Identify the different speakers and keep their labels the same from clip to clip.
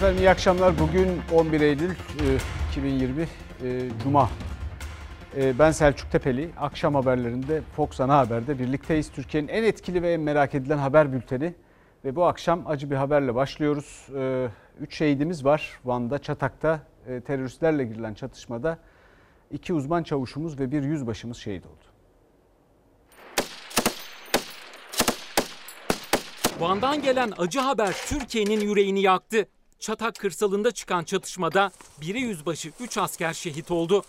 Speaker 1: Efendim iyi akşamlar. Bugün 11 Eylül e, 2020 e, Cuma. E, ben Selçuk Tepeli. Akşam haberlerinde Fox Ana Haber'de birlikteyiz. Türkiye'nin en etkili ve en merak edilen haber bülteni. Ve bu akşam acı bir haberle başlıyoruz. E, üç şehidimiz var Van'da, Çatak'ta e, teröristlerle girilen çatışmada. iki uzman çavuşumuz ve bir yüzbaşımız şehit oldu.
Speaker 2: Van'dan gelen acı haber Türkiye'nin yüreğini yaktı. Çatak kırsalında çıkan çatışmada biri yüzbaşı 3 asker şehit oldu.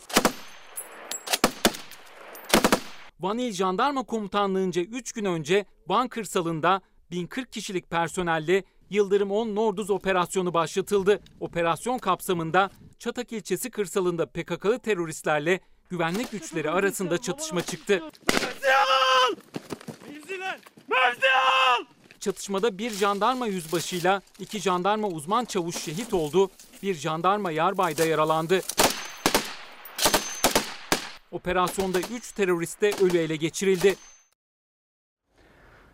Speaker 2: Van İl Jandarma Komutanlığı'nca 3 gün önce Van kırsalında 1040 kişilik personelle Yıldırım 10 Norduz operasyonu başlatıldı. Operasyon kapsamında Çatak ilçesi kırsalında PKK'lı teröristlerle güvenlik güçleri arasında çatışma çıktı. Çatışmada bir jandarma yüzbaşıyla iki jandarma uzman çavuş şehit oldu. Bir jandarma yarbay da yaralandı. Operasyonda 3 terörist de ölü ele geçirildi.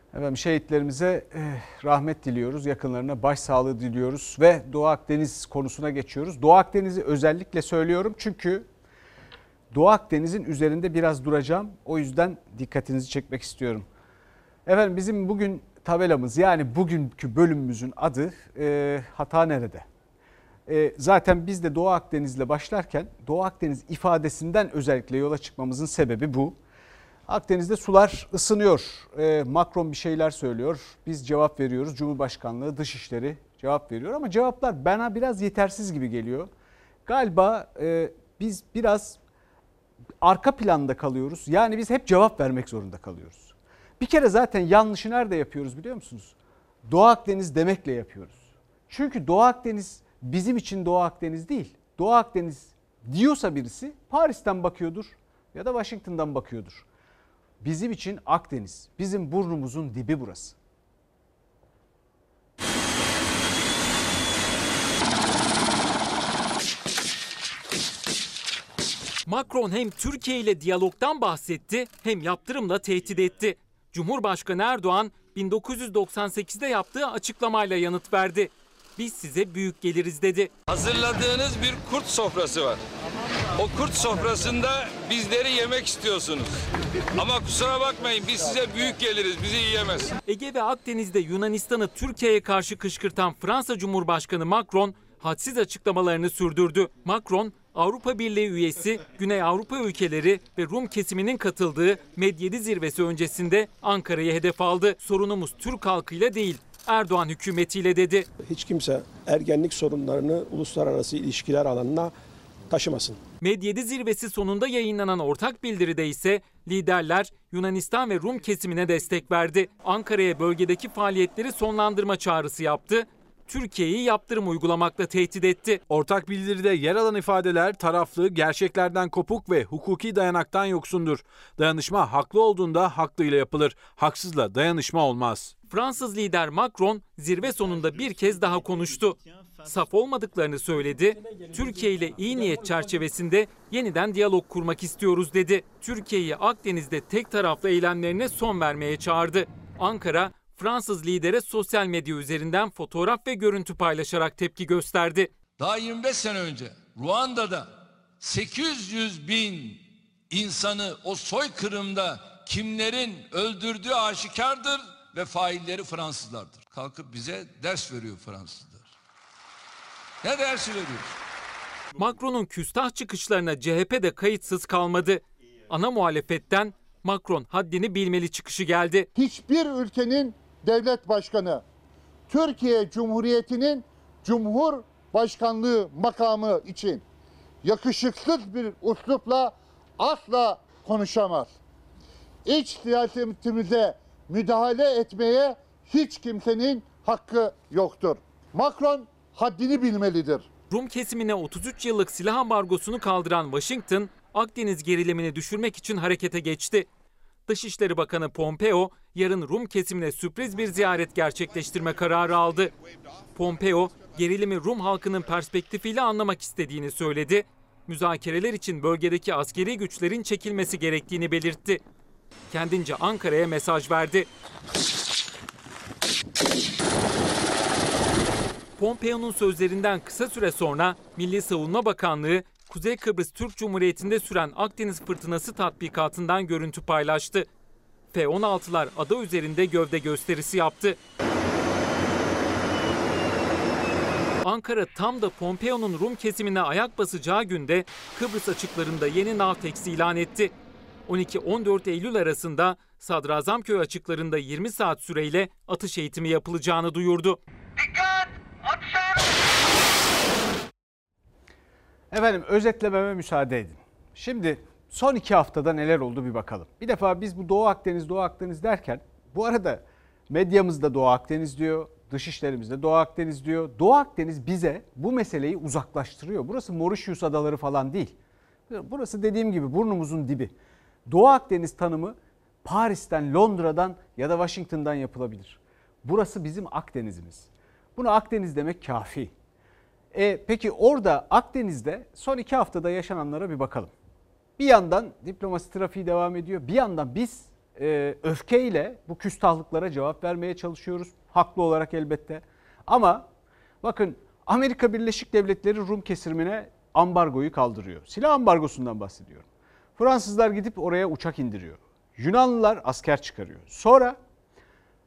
Speaker 1: Efendim şehitlerimize eh, rahmet diliyoruz, yakınlarına başsağlığı diliyoruz ve Doğu Akdeniz konusuna geçiyoruz. Doğu Akdeniz'i özellikle söylüyorum çünkü Doğu Akdeniz'in üzerinde biraz duracağım. O yüzden dikkatinizi çekmek istiyorum. Efendim bizim bugün tabelamız yani bugünkü bölümümüzün adı e, Hata Nerede? E, zaten biz de Doğu Akdeniz'le başlarken Doğu Akdeniz ifadesinden özellikle yola çıkmamızın sebebi bu. Akdeniz'de sular ısınıyor. E, Macron bir şeyler söylüyor. Biz cevap veriyoruz. Cumhurbaşkanlığı, Dışişleri cevap veriyor ama cevaplar bana biraz yetersiz gibi geliyor. Galiba e, biz biraz arka planda kalıyoruz. Yani biz hep cevap vermek zorunda kalıyoruz. Bir kere zaten yanlışı nerede yapıyoruz biliyor musunuz? Doğu Akdeniz demekle yapıyoruz. Çünkü Doğu Akdeniz bizim için Doğu Akdeniz değil. Doğu Akdeniz diyorsa birisi Paris'ten bakıyordur ya da Washington'dan bakıyordur. Bizim için Akdeniz, bizim burnumuzun dibi burası.
Speaker 2: Macron hem Türkiye ile diyalogdan bahsetti hem yaptırımla tehdit etti. Cumhurbaşkanı Erdoğan 1998'de yaptığı açıklamayla yanıt verdi. Biz size büyük geliriz dedi.
Speaker 3: Hazırladığınız bir kurt sofrası var. O kurt sofrasında bizleri yemek istiyorsunuz. Ama kusura bakmayın biz size büyük geliriz, bizi yiyemez.
Speaker 2: Ege ve Akdeniz'de Yunanistan'ı Türkiye'ye karşı kışkırtan Fransa Cumhurbaşkanı Macron hadsiz açıklamalarını sürdürdü. Macron, Avrupa Birliği üyesi Güney Avrupa ülkeleri ve Rum kesiminin katıldığı Medyedi zirvesi öncesinde Ankara'yı hedef aldı. Sorunumuz Türk halkıyla değil, Erdoğan hükümetiyle dedi.
Speaker 4: Hiç kimse ergenlik sorunlarını uluslararası ilişkiler alanına taşımasın.
Speaker 2: Medyedi zirvesi sonunda yayınlanan ortak bildiride ise liderler Yunanistan ve Rum kesimine destek verdi. Ankara'ya bölgedeki faaliyetleri sonlandırma çağrısı yaptı. Türkiye'yi yaptırım uygulamakla tehdit etti.
Speaker 5: Ortak bildiride yer alan ifadeler taraflı, gerçeklerden kopuk ve hukuki dayanaktan yoksundur. Dayanışma haklı olduğunda haklıyla yapılır. Haksızla dayanışma olmaz.
Speaker 2: Fransız lider Macron zirve sonunda bir kez daha konuştu. Saf olmadıklarını söyledi. Türkiye ile iyi niyet çerçevesinde yeniden diyalog kurmak istiyoruz dedi. Türkiye'yi Akdeniz'de tek taraflı eylemlerine son vermeye çağırdı. Ankara Fransız lidere sosyal medya üzerinden fotoğraf ve görüntü paylaşarak tepki gösterdi.
Speaker 3: Daha 25 sene önce Ruanda'da 800 bin insanı o soykırımda kimlerin öldürdüğü aşikardır ve failleri Fransızlardır. Kalkıp bize ders veriyor Fransızlar. Ne dersi veriyor?
Speaker 2: Macron'un küstah çıkışlarına CHP de kayıtsız kalmadı. Ana muhalefetten Macron haddini bilmeli çıkışı geldi.
Speaker 6: Hiçbir ülkenin devlet başkanı Türkiye Cumhuriyeti'nin Cumhurbaşkanlığı makamı için yakışıksız bir uslupla asla konuşamaz. İç siyasetimize müdahale etmeye hiç kimsenin hakkı yoktur. Macron haddini bilmelidir.
Speaker 2: Rum kesimine 33 yıllık silah ambargosunu kaldıran Washington, Akdeniz gerilimini düşürmek için harekete geçti. Dışişleri Bakanı Pompeo yarın Rum kesimine sürpriz bir ziyaret gerçekleştirme kararı aldı. Pompeo gerilimi Rum halkının perspektifiyle anlamak istediğini söyledi. Müzakereler için bölgedeki askeri güçlerin çekilmesi gerektiğini belirtti. Kendince Ankara'ya mesaj verdi. Pompeo'nun sözlerinden kısa süre sonra Milli Savunma Bakanlığı Kuzey Kıbrıs Türk Cumhuriyeti'nde süren Akdeniz Fırtınası tatbikatından görüntü paylaştı. F-16'lar ada üzerinde gövde gösterisi yaptı. Ankara tam da Pompeo'nun Rum kesimine ayak basacağı günde Kıbrıs açıklarında yeni Navtex ilan etti. 12-14 Eylül arasında Sadrazamköy açıklarında 20 saat süreyle atış eğitimi yapılacağını duyurdu.
Speaker 1: Efendim özetlememe müsaade edin. Şimdi son iki haftada neler oldu bir bakalım. Bir defa biz bu Doğu Akdeniz, Doğu Akdeniz derken bu arada medyamızda Doğu Akdeniz diyor, dışişlerimizde Doğu Akdeniz diyor. Doğu Akdeniz bize bu meseleyi uzaklaştırıyor. Burası Mauritius adaları falan değil. Burası dediğim gibi burnumuzun dibi. Doğu Akdeniz tanımı Paris'ten, Londra'dan ya da Washington'dan yapılabilir. Burası bizim Akdeniz'imiz. Buna Akdeniz demek kafi. E, peki orada Akdeniz'de son iki haftada yaşananlara bir bakalım. Bir yandan diplomasi trafiği devam ediyor. Bir yandan biz e, öfkeyle bu küstahlıklara cevap vermeye çalışıyoruz. Haklı olarak elbette. Ama bakın Amerika Birleşik Devletleri Rum kesimine ambargoyu kaldırıyor. Silah ambargosundan bahsediyorum. Fransızlar gidip oraya uçak indiriyor. Yunanlılar asker çıkarıyor. Sonra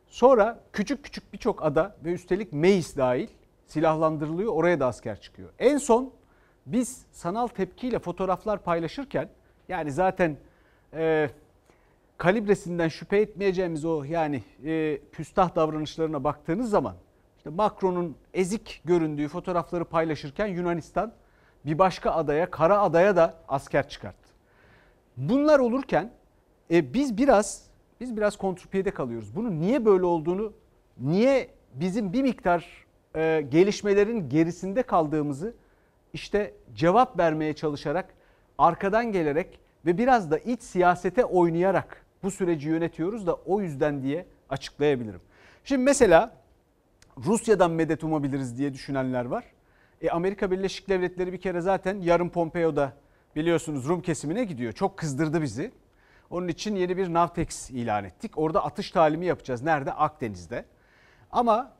Speaker 1: sonra küçük küçük birçok ada ve üstelik Meis dahil silahlandırılıyor. Oraya da asker çıkıyor. En son biz sanal tepkiyle fotoğraflar paylaşırken yani zaten e, kalibresinden şüphe etmeyeceğimiz o yani e, küstah davranışlarına baktığınız zaman işte Macron'un ezik göründüğü fotoğrafları paylaşırken Yunanistan bir başka adaya, Kara Adaya da asker çıkarttı. Bunlar olurken e, biz biraz biz biraz kontrpiyede kalıyoruz. Bunun niye böyle olduğunu, niye bizim bir miktar e, gelişmelerin gerisinde kaldığımızı işte cevap vermeye çalışarak, arkadan gelerek ve biraz da iç siyasete oynayarak bu süreci yönetiyoruz da o yüzden diye açıklayabilirim. Şimdi mesela Rusya'dan medet umabiliriz diye düşünenler var. E Amerika Birleşik Devletleri bir kere zaten yarın Pompeo'da biliyorsunuz Rum kesimine gidiyor. Çok kızdırdı bizi. Onun için yeni bir Navtex ilan ettik. Orada atış talimi yapacağız. Nerede? Akdeniz'de. Ama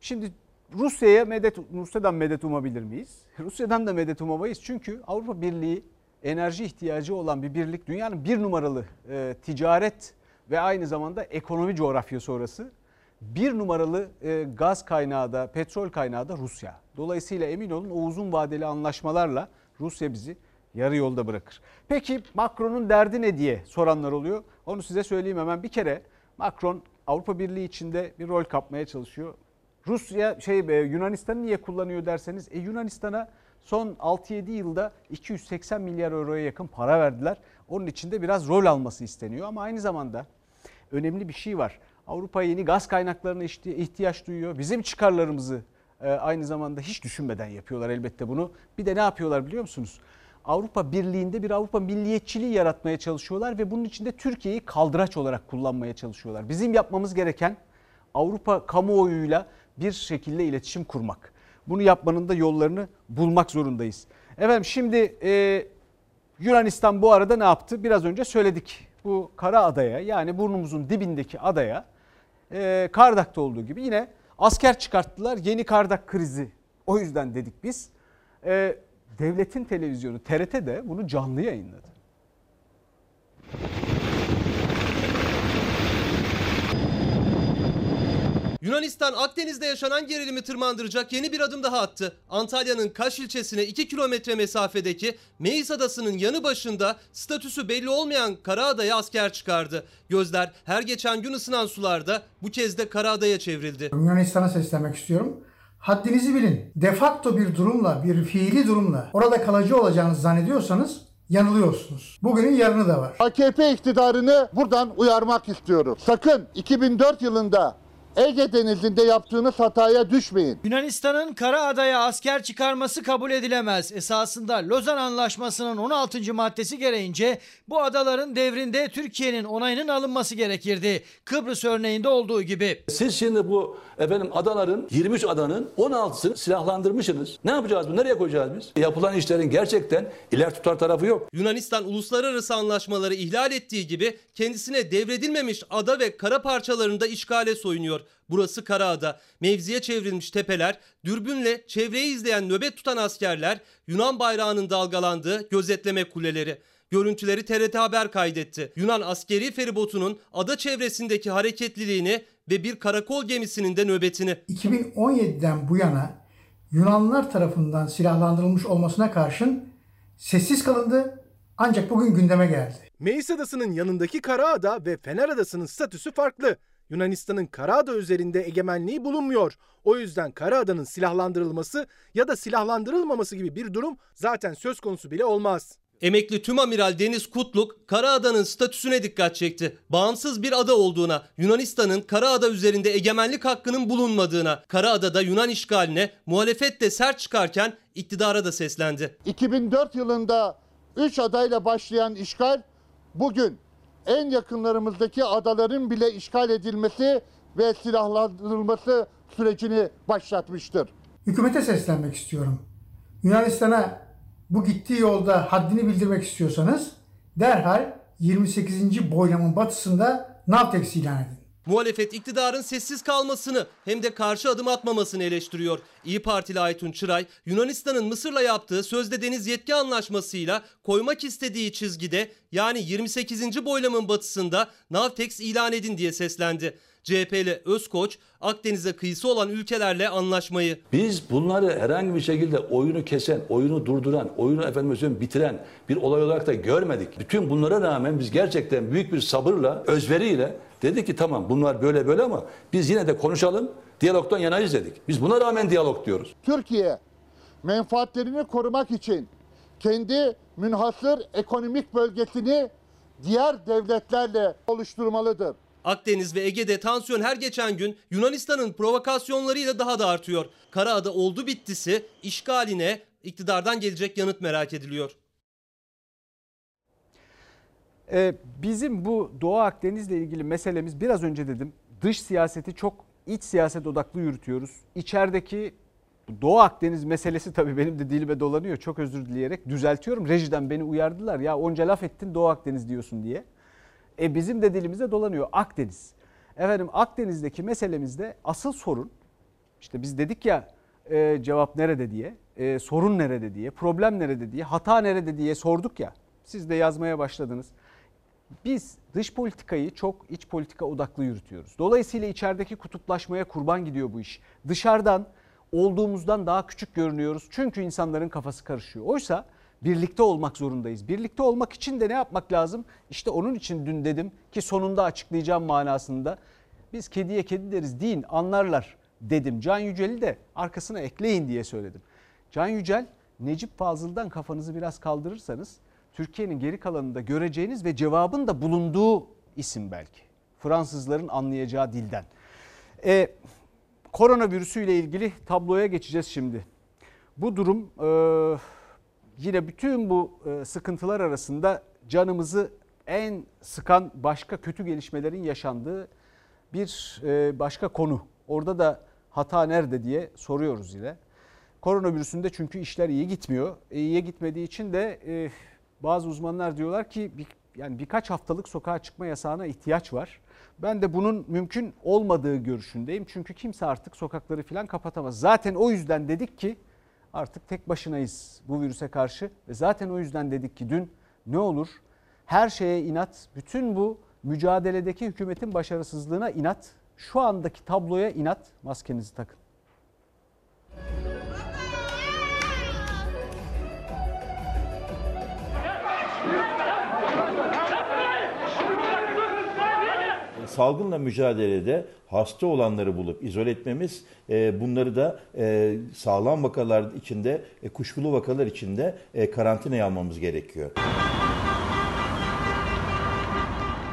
Speaker 1: şimdi Rusya'ya medet, Rusya'dan medet umabilir miyiz? Rusya'dan da medet umamayız. Çünkü Avrupa Birliği enerji ihtiyacı olan bir birlik. Dünyanın bir numaralı e, ticaret ve aynı zamanda ekonomi coğrafyası orası. Bir numaralı e, gaz kaynağı da petrol kaynağı da Rusya. Dolayısıyla emin olun o uzun vadeli anlaşmalarla Rusya bizi yarı yolda bırakır. Peki Macron'un derdi ne diye soranlar oluyor. Onu size söyleyeyim hemen bir kere. Macron Avrupa Birliği içinde bir rol kapmaya çalışıyor. Rusya şey e, Yunanistan'ı niye kullanıyor derseniz e, Yunanistan'a son 6-7 yılda 280 milyar euroya yakın para verdiler. Onun içinde biraz rol alması isteniyor ama aynı zamanda önemli bir şey var. Avrupa yeni gaz kaynaklarına ihtiyaç duyuyor. Bizim çıkarlarımızı e, aynı zamanda hiç düşünmeden yapıyorlar elbette bunu. Bir de ne yapıyorlar biliyor musunuz? Avrupa Birliği'nde bir Avrupa milliyetçiliği yaratmaya çalışıyorlar ve bunun içinde Türkiye'yi kaldıraç olarak kullanmaya çalışıyorlar. Bizim yapmamız gereken Avrupa kamuoyuyla bir şekilde iletişim kurmak. Bunu yapmanın da yollarını bulmak zorundayız. Efendim şimdi e, Yunanistan bu arada ne yaptı? Biraz önce söyledik. Bu kara adaya yani burnumuzun dibindeki adaya e, Kardak'ta olduğu gibi yine asker çıkarttılar. Yeni Kardak krizi o yüzden dedik biz. E, devletin televizyonu TRT de bunu canlı yayınladı.
Speaker 7: Yunanistan Akdeniz'de yaşanan gerilimi tırmandıracak yeni bir adım daha attı. Antalya'nın Kaş ilçesine 2 kilometre mesafedeki Meis Adası'nın yanı başında statüsü belli olmayan Karaada'ya asker çıkardı. Gözler her geçen gün ısınan sularda bu kez de Karaada'ya çevrildi.
Speaker 8: Yunanistan'a seslenmek istiyorum. Haddinizi bilin. De facto bir durumla, bir fiili durumla orada kalıcı olacağınızı zannediyorsanız yanılıyorsunuz. Bugünün yarını da var.
Speaker 6: AKP iktidarını buradan uyarmak istiyorum. Sakın 2004 yılında Ege Denizi'nde yaptığınız hataya düşmeyin.
Speaker 9: Yunanistan'ın Kara Adaya asker çıkarması kabul edilemez. Esasında Lozan Anlaşması'nın 16. maddesi gereğince bu adaların devrinde Türkiye'nin onayının alınması gerekirdi. Kıbrıs örneğinde olduğu gibi.
Speaker 10: Siz şimdi bu efendim adaların 23 adanın 16'sını silahlandırmışsınız. Ne yapacağız bu? Nereye koyacağız biz? Yapılan işlerin gerçekten iler tutar tarafı yok.
Speaker 7: Yunanistan uluslararası anlaşmaları ihlal ettiği gibi kendisine devredilmemiş ada ve kara parçalarında işgale soyunuyor. Burası Karaada. Mevziye çevrilmiş tepeler, dürbünle çevreyi izleyen nöbet tutan askerler, Yunan bayrağının dalgalandığı gözetleme kuleleri. Görüntüleri TRT Haber kaydetti. Yunan askeri feribotunun ada çevresindeki hareketliliğini ve bir karakol gemisinin de nöbetini.
Speaker 8: 2017'den bu yana Yunanlılar tarafından silahlandırılmış olmasına karşın sessiz kalındı ancak bugün gündeme geldi.
Speaker 11: Meis Adası'nın yanındaki Karaada ve Fener Adası'nın statüsü farklı. Yunanistan'ın Karaada üzerinde egemenliği bulunmuyor. O yüzden Karaada'nın silahlandırılması ya da silahlandırılmaması gibi bir durum zaten söz konusu bile olmaz.
Speaker 7: Emekli Tüm Amiral Deniz Kutluk, Karaada'nın statüsüne dikkat çekti. Bağımsız bir ada olduğuna, Yunanistan'ın Karaada üzerinde egemenlik hakkının bulunmadığına, Karaada'da Yunan işgaline muhalefet de sert çıkarken iktidara da seslendi.
Speaker 6: 2004 yılında 3 adayla başlayan işgal bugün en yakınlarımızdaki adaların bile işgal edilmesi ve silahlandırılması sürecini başlatmıştır.
Speaker 8: Hükümete seslenmek istiyorum. Yunanistan'a bu gittiği yolda haddini bildirmek istiyorsanız derhal 28. boylamın batısında Navtex ilan edin.
Speaker 7: Muhalefet iktidarın sessiz kalmasını hem de karşı adım atmamasını eleştiriyor. İyi Partili Aytun Çıray, Yunanistan'ın Mısır'la yaptığı sözde deniz yetki anlaşmasıyla koymak istediği çizgide yani 28. boylamın batısında Navtex ilan edin diye seslendi. CHP'li Özkoç, Akdeniz'e kıyısı olan ülkelerle anlaşmayı.
Speaker 10: Biz bunları herhangi bir şekilde oyunu kesen, oyunu durduran, oyunu efendim bitiren bir olay olarak da görmedik. Bütün bunlara rağmen biz gerçekten büyük bir sabırla, özveriyle dedik ki tamam bunlar böyle böyle ama biz yine de konuşalım, diyalogdan yanayız dedik. Biz buna rağmen diyalog diyoruz.
Speaker 6: Türkiye menfaatlerini korumak için kendi münhasır ekonomik bölgesini diğer devletlerle oluşturmalıdır.
Speaker 7: Akdeniz ve Ege'de tansiyon her geçen gün Yunanistan'ın provokasyonlarıyla daha da artıyor. Karaada oldu bittisi işgaline iktidardan gelecek yanıt merak ediliyor.
Speaker 1: Ee, bizim bu Doğu Akdeniz'le ilgili meselemiz biraz önce dedim dış siyaseti çok iç siyaset odaklı yürütüyoruz. İçerideki Doğu Akdeniz meselesi tabii benim de dilime dolanıyor. Çok özür dileyerek düzeltiyorum. Rejiden beni uyardılar. Ya onca laf ettin Doğu Akdeniz diyorsun diye. E bizim de dilimize dolanıyor Akdeniz. Efendim Akdeniz'deki meselemizde asıl sorun işte biz dedik ya e, cevap nerede diye, e, sorun nerede diye, problem nerede diye, hata nerede diye sorduk ya. Siz de yazmaya başladınız. Biz dış politikayı çok iç politika odaklı yürütüyoruz. Dolayısıyla içerideki kutuplaşmaya kurban gidiyor bu iş. Dışarıdan olduğumuzdan daha küçük görünüyoruz. Çünkü insanların kafası karışıyor. Oysa birlikte olmak zorundayız. Birlikte olmak için de ne yapmak lazım? İşte onun için dün dedim ki sonunda açıklayacağım manasında. Biz kediye kedi deriz deyin anlarlar dedim. Can Yücel'i de arkasına ekleyin diye söyledim. Can Yücel Necip Fazıl'dan kafanızı biraz kaldırırsanız Türkiye'nin geri kalanında göreceğiniz ve cevabın da bulunduğu isim belki. Fransızların anlayacağı dilden. E, koronavirüsüyle ilgili tabloya geçeceğiz şimdi. Bu durum e, yine bütün bu e, sıkıntılar arasında canımızı en sıkan başka kötü gelişmelerin yaşandığı bir e, başka konu. Orada da hata nerede diye soruyoruz yine. Koronavirüsünde çünkü işler iyi gitmiyor. İyiye gitmediği için de bazı uzmanlar diyorlar ki bir, yani birkaç haftalık sokağa çıkma yasağına ihtiyaç var. Ben de bunun mümkün olmadığı görüşündeyim. Çünkü kimse artık sokakları falan kapatamaz. Zaten o yüzden dedik ki artık tek başınayız bu virüse karşı. Ve zaten o yüzden dedik ki dün ne olur her şeye inat, bütün bu mücadeledeki hükümetin başarısızlığına inat, şu andaki tabloya inat, maskenizi takın.
Speaker 12: Salgınla mücadelede hasta olanları bulup izole etmemiz, e, bunları da e, sağlam vakalar içinde, e, kuşkulu vakalar içinde e, karantinaya almamız gerekiyor.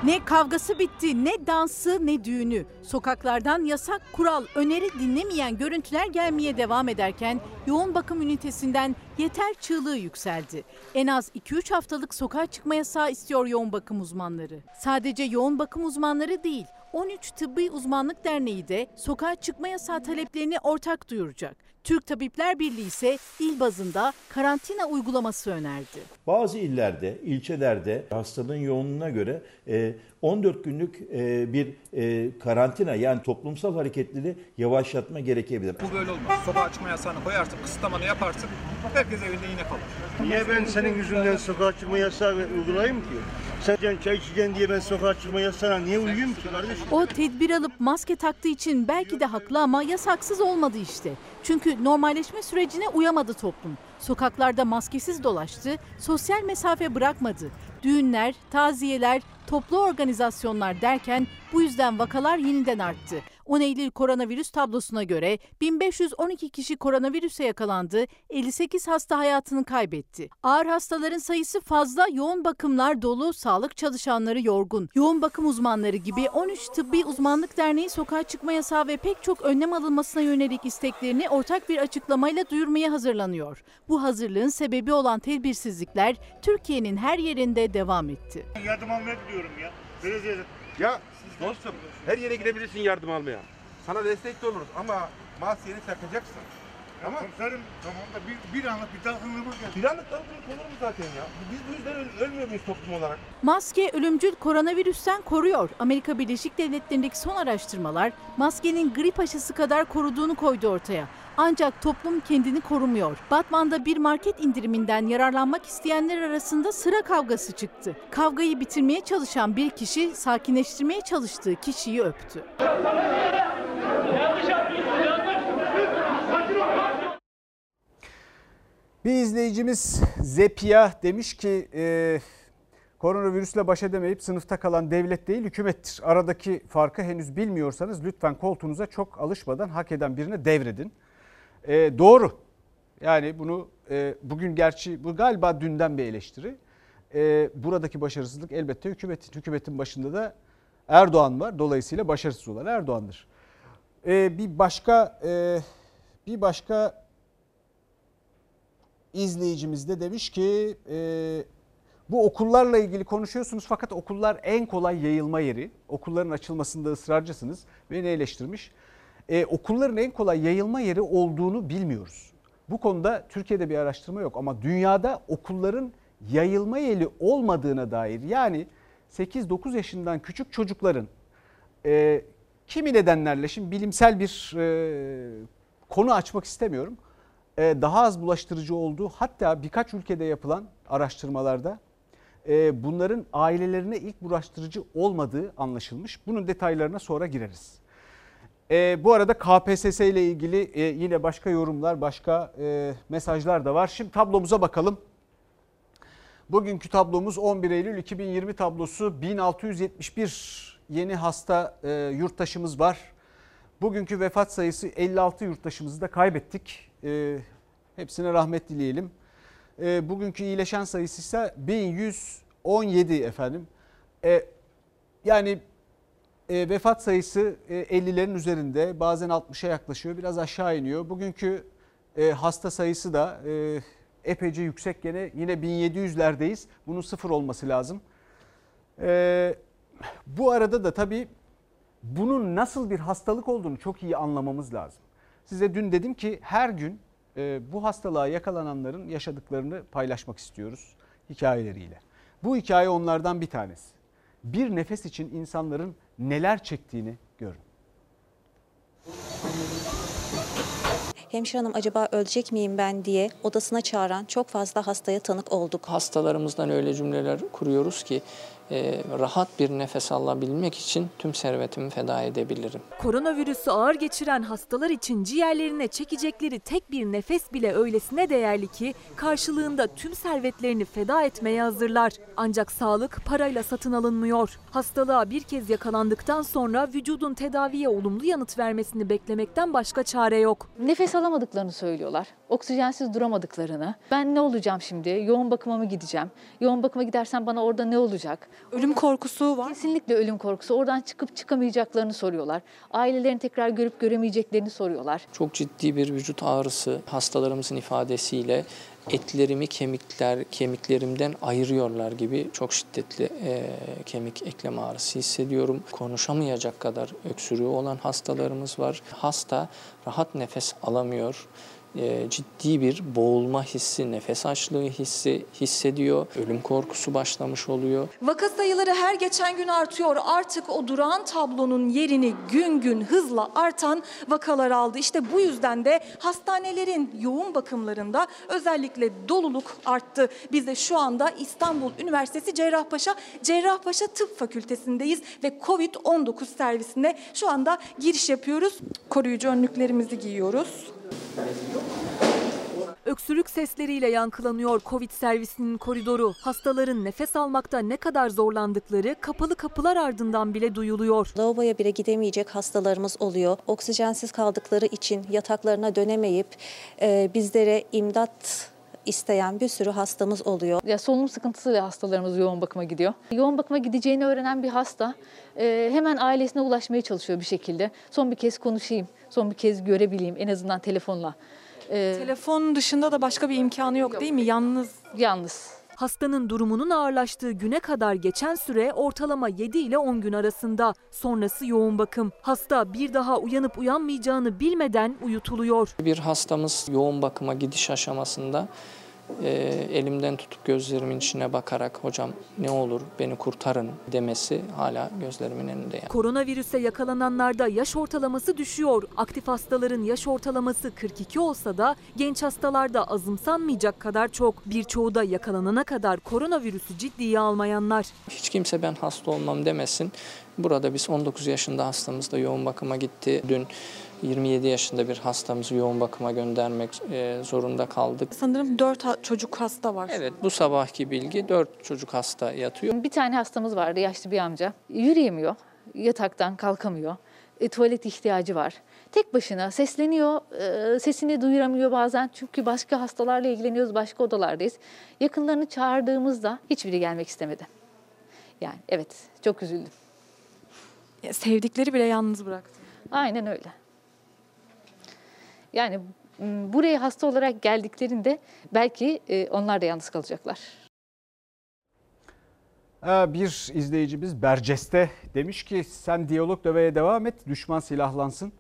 Speaker 13: Ne kavgası bitti, ne dansı, ne düğünü. Sokaklardan yasak, kural, öneri dinlemeyen görüntüler gelmeye devam ederken yoğun bakım ünitesinden yeter çığlığı yükseldi. En az 2-3 haftalık sokağa çıkma yasağı istiyor yoğun bakım uzmanları. Sadece yoğun bakım uzmanları değil, 13 Tıbbi Uzmanlık Derneği de sokağa çıkma yasağı taleplerini ortak duyuracak. Türk Tabipler Birliği ise il bazında karantina uygulaması önerdi.
Speaker 12: Bazı illerde, ilçelerde hastalığın yoğunluğuna göre e, 14 günlük e, bir e, karantina yani toplumsal hareketliliği yavaşlatma gerekebilir.
Speaker 14: Bu böyle olmaz. Sokağa çıkma yasağını koyarsın, kısıtlamanı yaparsın. Herkes evinde yine kalır.
Speaker 15: Niye ben senin yüzünden sokağa çıkma yasağı uygulayayım ki? Sen çay içeceksin diye ben sokağa çıkma yasağına niye uyuyayım ki kardeşim?
Speaker 13: O tedbir alıp maske taktığı için belki de haklı ama yasaksız olmadı işte. Çünkü normalleşme sürecine uyamadı toplum. Sokaklarda maskesiz dolaştı, sosyal mesafe bırakmadı. Düğünler, taziyeler, toplu organizasyonlar derken bu yüzden vakalar yeniden arttı. 10 Eylül koronavirüs tablosuna göre 1512 kişi koronavirüse yakalandı, 58 hasta hayatını kaybetti. Ağır hastaların sayısı fazla, yoğun bakımlar dolu, sağlık çalışanları yorgun. Yoğun bakım uzmanları gibi 13 Tıbbi Uzmanlık Derneği sokağa çıkma yasağı ve pek çok önlem alınmasına yönelik isteklerini ortak bir açıklamayla duyurmaya hazırlanıyor. Bu hazırlığın sebebi olan tedbirsizlikler Türkiye'nin her yerinde devam etti.
Speaker 15: Yardım almaya gidiyorum ya. Belediyede.
Speaker 16: Ya dostum her yere gidebilirsin yardım almaya. Sana destek de oluruz ama maskeni takacaksın.
Speaker 15: Tamam. Komiserim tamam da bir, bir anlık bir dalgınlığımız geldi.
Speaker 16: Bir anlık dalgınlık olur mu zaten ya? Biz bu yüzden öl- ölmüyor muyuz toplum olarak?
Speaker 13: Maske ölümcül koronavirüsten koruyor. Amerika Birleşik Devletleri'ndeki son araştırmalar maskenin grip aşısı kadar koruduğunu koydu ortaya. Ancak toplum kendini korumuyor. Batman'da bir market indiriminden yararlanmak isteyenler arasında sıra kavgası çıktı. Kavgayı bitirmeye çalışan bir kişi sakinleştirmeye çalıştığı kişiyi öptü.
Speaker 1: Bir izleyicimiz Zepia demiş ki e, koronavirüsle baş edemeyip sınıfta kalan devlet değil hükümettir. Aradaki farkı henüz bilmiyorsanız lütfen koltuğunuza çok alışmadan hak eden birine devredin. E, doğru. Yani bunu e, bugün gerçi bu galiba dünden bir eleştiri. E, buradaki başarısızlık elbette hükümetin. Hükümetin başında da Erdoğan var. Dolayısıyla başarısız olan Erdoğan'dır. E, bir başka e, bir başka izleyicimiz de demiş ki e, bu okullarla ilgili konuşuyorsunuz fakat okullar en kolay yayılma yeri. Okulların açılmasında ısrarcısınız. Beni eleştirmiş. E, okulların en kolay yayılma yeri olduğunu bilmiyoruz. Bu konuda Türkiye'de bir araştırma yok ama dünyada okulların yayılma yeri olmadığına dair yani 8-9 yaşından küçük çocukların e, kimi nedenlerle şimdi bilimsel bir e, konu açmak istemiyorum daha az bulaştırıcı olduğu hatta birkaç ülkede yapılan araştırmalarda e, bunların ailelerine ilk bulaştırıcı olmadığı anlaşılmış. Bunun detaylarına sonra gireriz. E, bu arada KPSS ile ilgili yine başka yorumlar, başka mesajlar da var. Şimdi tablomuza bakalım. Bugünkü tablomuz 11 Eylül 2020 tablosu 1671 yeni hasta yurttaşımız var. Bugünkü vefat sayısı 56 yurttaşımızı da kaybettik. E, hepsine rahmet dileyelim. E, bugünkü iyileşen sayısı ise 1117 efendim. E, yani e, vefat sayısı e, 50'lerin üzerinde bazen 60'a yaklaşıyor biraz aşağı iniyor. Bugünkü e, hasta sayısı da e, epeyce yüksek gene yine 1700'lerdeyiz. Bunun sıfır olması lazım. E, bu arada da tabii bunun nasıl bir hastalık olduğunu çok iyi anlamamız lazım. Size dün dedim ki her gün e, bu hastalığa yakalananların yaşadıklarını paylaşmak istiyoruz hikayeleriyle. Bu hikaye onlardan bir tanesi. Bir nefes için insanların neler çektiğini görün.
Speaker 17: hemşire hanım acaba ölecek miyim ben diye odasına çağıran çok fazla hastaya tanık olduk.
Speaker 18: Hastalarımızdan öyle cümleler kuruyoruz ki e, rahat bir nefes alabilmek için tüm servetimi feda edebilirim.
Speaker 19: Koronavirüsü ağır geçiren hastalar için ciğerlerine çekecekleri tek bir nefes bile öylesine değerli ki karşılığında tüm servetlerini feda etmeye hazırlar. Ancak sağlık parayla satın alınmıyor. Hastalığa bir kez yakalandıktan sonra vücudun tedaviye olumlu yanıt vermesini beklemekten başka çare yok.
Speaker 20: Nefes alamadıklarını söylüyorlar. Oksijensiz duramadıklarını. Ben ne olacağım şimdi? Yoğun bakıma mı gideceğim? Yoğun bakıma gidersem bana orada ne olacak?
Speaker 19: Ölüm korkusu var.
Speaker 20: Kesinlikle ölüm korkusu. Oradan çıkıp çıkamayacaklarını soruyorlar. Ailelerini tekrar görüp göremeyeceklerini soruyorlar.
Speaker 18: Çok ciddi bir vücut ağrısı hastalarımızın ifadesiyle etlerimi kemikler kemiklerimden ayırıyorlar gibi çok şiddetli e, kemik eklem ağrısı hissediyorum. Konuşamayacak kadar öksürüğü olan hastalarımız var. Hasta rahat nefes alamıyor e, ciddi bir boğulma hissi, nefes açlığı hissi hissediyor. Ölüm korkusu başlamış oluyor.
Speaker 21: Vaka sayıları her geçen gün artıyor. Artık o durağan tablonun yerini gün gün hızla artan vakalar aldı. İşte bu yüzden de hastanelerin yoğun bakımlarında özellikle doluluk arttı. Biz de şu anda İstanbul Üniversitesi Cerrahpaşa Cerrahpaşa Tıp Fakültesindeyiz ve Covid-19 servisine şu anda giriş yapıyoruz. Koruyucu önlüklerimizi giyiyoruz.
Speaker 19: Öksürük sesleriyle yankılanıyor Covid servisinin koridoru. Hastaların nefes almakta ne kadar zorlandıkları kapalı kapılar ardından bile duyuluyor.
Speaker 17: Lavaboya bile gidemeyecek hastalarımız oluyor. Oksijensiz kaldıkları için yataklarına dönemeyip e, bizlere imdat isteyen bir sürü hastamız oluyor.
Speaker 20: Ya solunum sıkıntısıyla hastalarımız yoğun bakıma gidiyor. Yoğun bakıma gideceğini öğrenen bir hasta e, hemen ailesine ulaşmaya çalışıyor bir şekilde. Son bir kez konuşayım, son bir kez görebileyim en azından telefonla. E,
Speaker 21: Telefon dışında da başka bir imkanı yok, değil mi? Yalnız.
Speaker 20: Yalnız.
Speaker 19: Hastanın durumunun ağırlaştığı güne kadar geçen süre ortalama 7 ile 10 gün arasında. Sonrası yoğun bakım. Hasta bir daha uyanıp uyanmayacağını bilmeden uyutuluyor.
Speaker 18: Bir hastamız yoğun bakıma gidiş aşamasında e, elimden tutup gözlerimin içine bakarak hocam ne olur beni kurtarın demesi hala gözlerimin önünde. Yani.
Speaker 19: Koronavirüse yakalananlarda yaş ortalaması düşüyor. Aktif hastaların yaş ortalaması 42 olsa da genç hastalarda azımsanmayacak kadar çok. Birçoğu da yakalanana kadar koronavirüsü ciddiye almayanlar.
Speaker 18: Hiç kimse ben hasta olmam demesin. Burada biz 19 yaşında hastamız da yoğun bakıma gitti. Dün 27 yaşında bir hastamızı yoğun bakıma göndermek e, zorunda kaldık.
Speaker 21: Sanırım 4 çocuk hasta var.
Speaker 18: Evet bu sabahki bilgi 4 çocuk hasta yatıyor.
Speaker 20: Bir tane hastamız vardı yaşlı bir amca. Yürüyemiyor, yataktan kalkamıyor. E, tuvalet ihtiyacı var. Tek başına sesleniyor, e, sesini duyuramıyor bazen çünkü başka hastalarla ilgileniyoruz, başka odalardayız. Yakınlarını çağırdığımızda hiçbiri gelmek istemedi. Yani evet çok üzüldüm.
Speaker 21: Ya, sevdikleri bile yalnız bıraktı.
Speaker 20: Aynen öyle. Yani buraya hasta olarak geldiklerinde belki e, onlar da yalnız kalacaklar.
Speaker 1: Ee, Bir izleyicimiz Berceste demiş ki sen diyalog döveye devam et düşman silahlansın.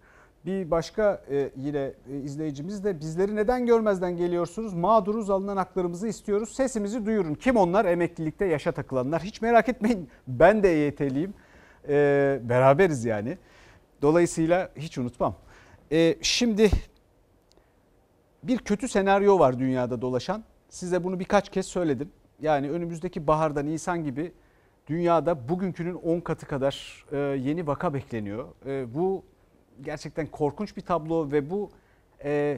Speaker 1: Bir başka e, yine e, izleyicimiz de bizleri neden görmezden geliyorsunuz? Mağduruz alınan haklarımızı istiyoruz. Sesimizi duyurun. Kim onlar? Emeklilikte yaşa takılanlar. Hiç merak etmeyin ben de EYT'liyim. Beraberiz yani. Dolayısıyla hiç unutmam. Şimdi bir kötü senaryo var dünyada dolaşan. Size bunu birkaç kez söyledim. Yani önümüzdeki baharda Nisan gibi dünyada bugünkünün 10 katı kadar e, yeni vaka bekleniyor. E, bu gerçekten korkunç bir tablo ve bu e,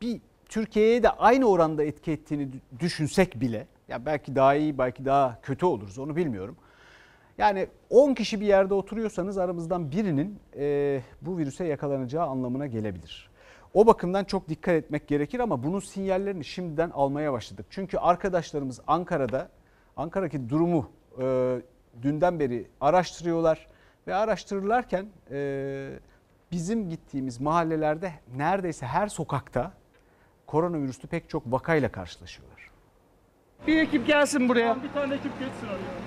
Speaker 1: bir Türkiye'ye de aynı oranda etki ettiğini düşünsek bile ya belki daha iyi belki daha kötü oluruz onu bilmiyorum. Yani 10 kişi bir yerde oturuyorsanız aramızdan birinin e, bu virüse yakalanacağı anlamına gelebilir. O bakımdan çok dikkat etmek gerekir ama bunun sinyallerini şimdiden almaya başladık. Çünkü arkadaşlarımız Ankara'da, Ankara'daki durumu e, dünden beri araştırıyorlar ve araştırırlarken e, bizim gittiğimiz mahallelerde neredeyse her sokakta koronavirüslü pek çok vakayla karşılaşıyorlar.
Speaker 22: Bir ekip gelsin buraya. Bir tane ekip geçsin oraya.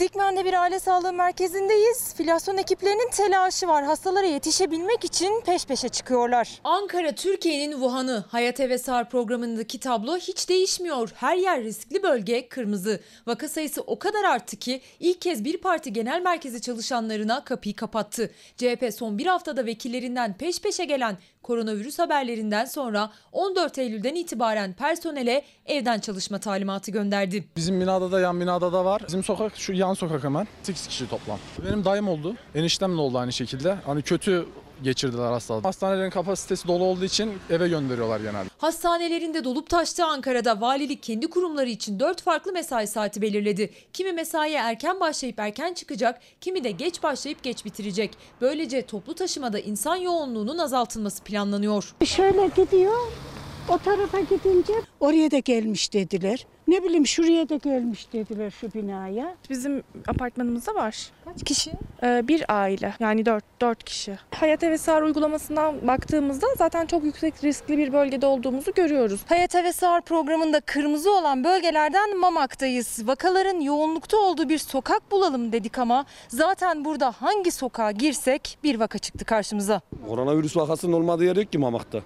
Speaker 21: Dikmen'de bir aile sağlığı merkezindeyiz. Filyasyon ekiplerinin telaşı var. Hastalara yetişebilmek için peş peşe çıkıyorlar.
Speaker 23: Ankara Türkiye'nin Wuhan'ı Hayat ve Sağ programındaki tablo hiç değişmiyor. Her yer riskli bölge kırmızı. Vaka sayısı o kadar arttı ki ilk kez bir parti genel merkezi çalışanlarına kapıyı kapattı. CHP son bir haftada vekillerinden peş peşe gelen koronavirüs haberlerinden sonra 14 Eylül'den itibaren personele evden çalışma talimatı gönderdi.
Speaker 24: Bizim binada da yan binada da var. Bizim sokak şu yan sokak hemen. 8 kişi toplam. Benim dayım oldu. Eniştem de oldu aynı şekilde. Hani kötü geçirdiler hastalığı. Hastanelerin kapasitesi dolu olduğu için eve gönderiyorlar genelde.
Speaker 23: Hastanelerinde dolup taştı Ankara'da valilik kendi kurumları için 4 farklı mesai saati belirledi. Kimi mesaiye erken başlayıp erken çıkacak, kimi de geç başlayıp geç bitirecek. Böylece toplu taşımada insan yoğunluğunun azaltılması planlanıyor.
Speaker 25: Şöyle gidiyor, o tarafa gidince oraya da gelmiş dediler.
Speaker 26: Ne bileyim şuraya da gelmiş dediler şu binaya.
Speaker 27: Bizim apartmanımızda var. Kaç kişi? Ee, bir aile yani dört, dört kişi. Hayat Hevesar uygulamasından baktığımızda zaten çok yüksek riskli bir bölgede olduğumuzu görüyoruz.
Speaker 21: Hayat ve Sağır programında kırmızı olan bölgelerden Mamak'tayız. Vakaların yoğunlukta olduğu bir sokak bulalım dedik ama zaten burada hangi sokağa girsek bir vaka çıktı karşımıza.
Speaker 28: Koronavirüs vakasının olmadığı yer yok ki Mamak'ta.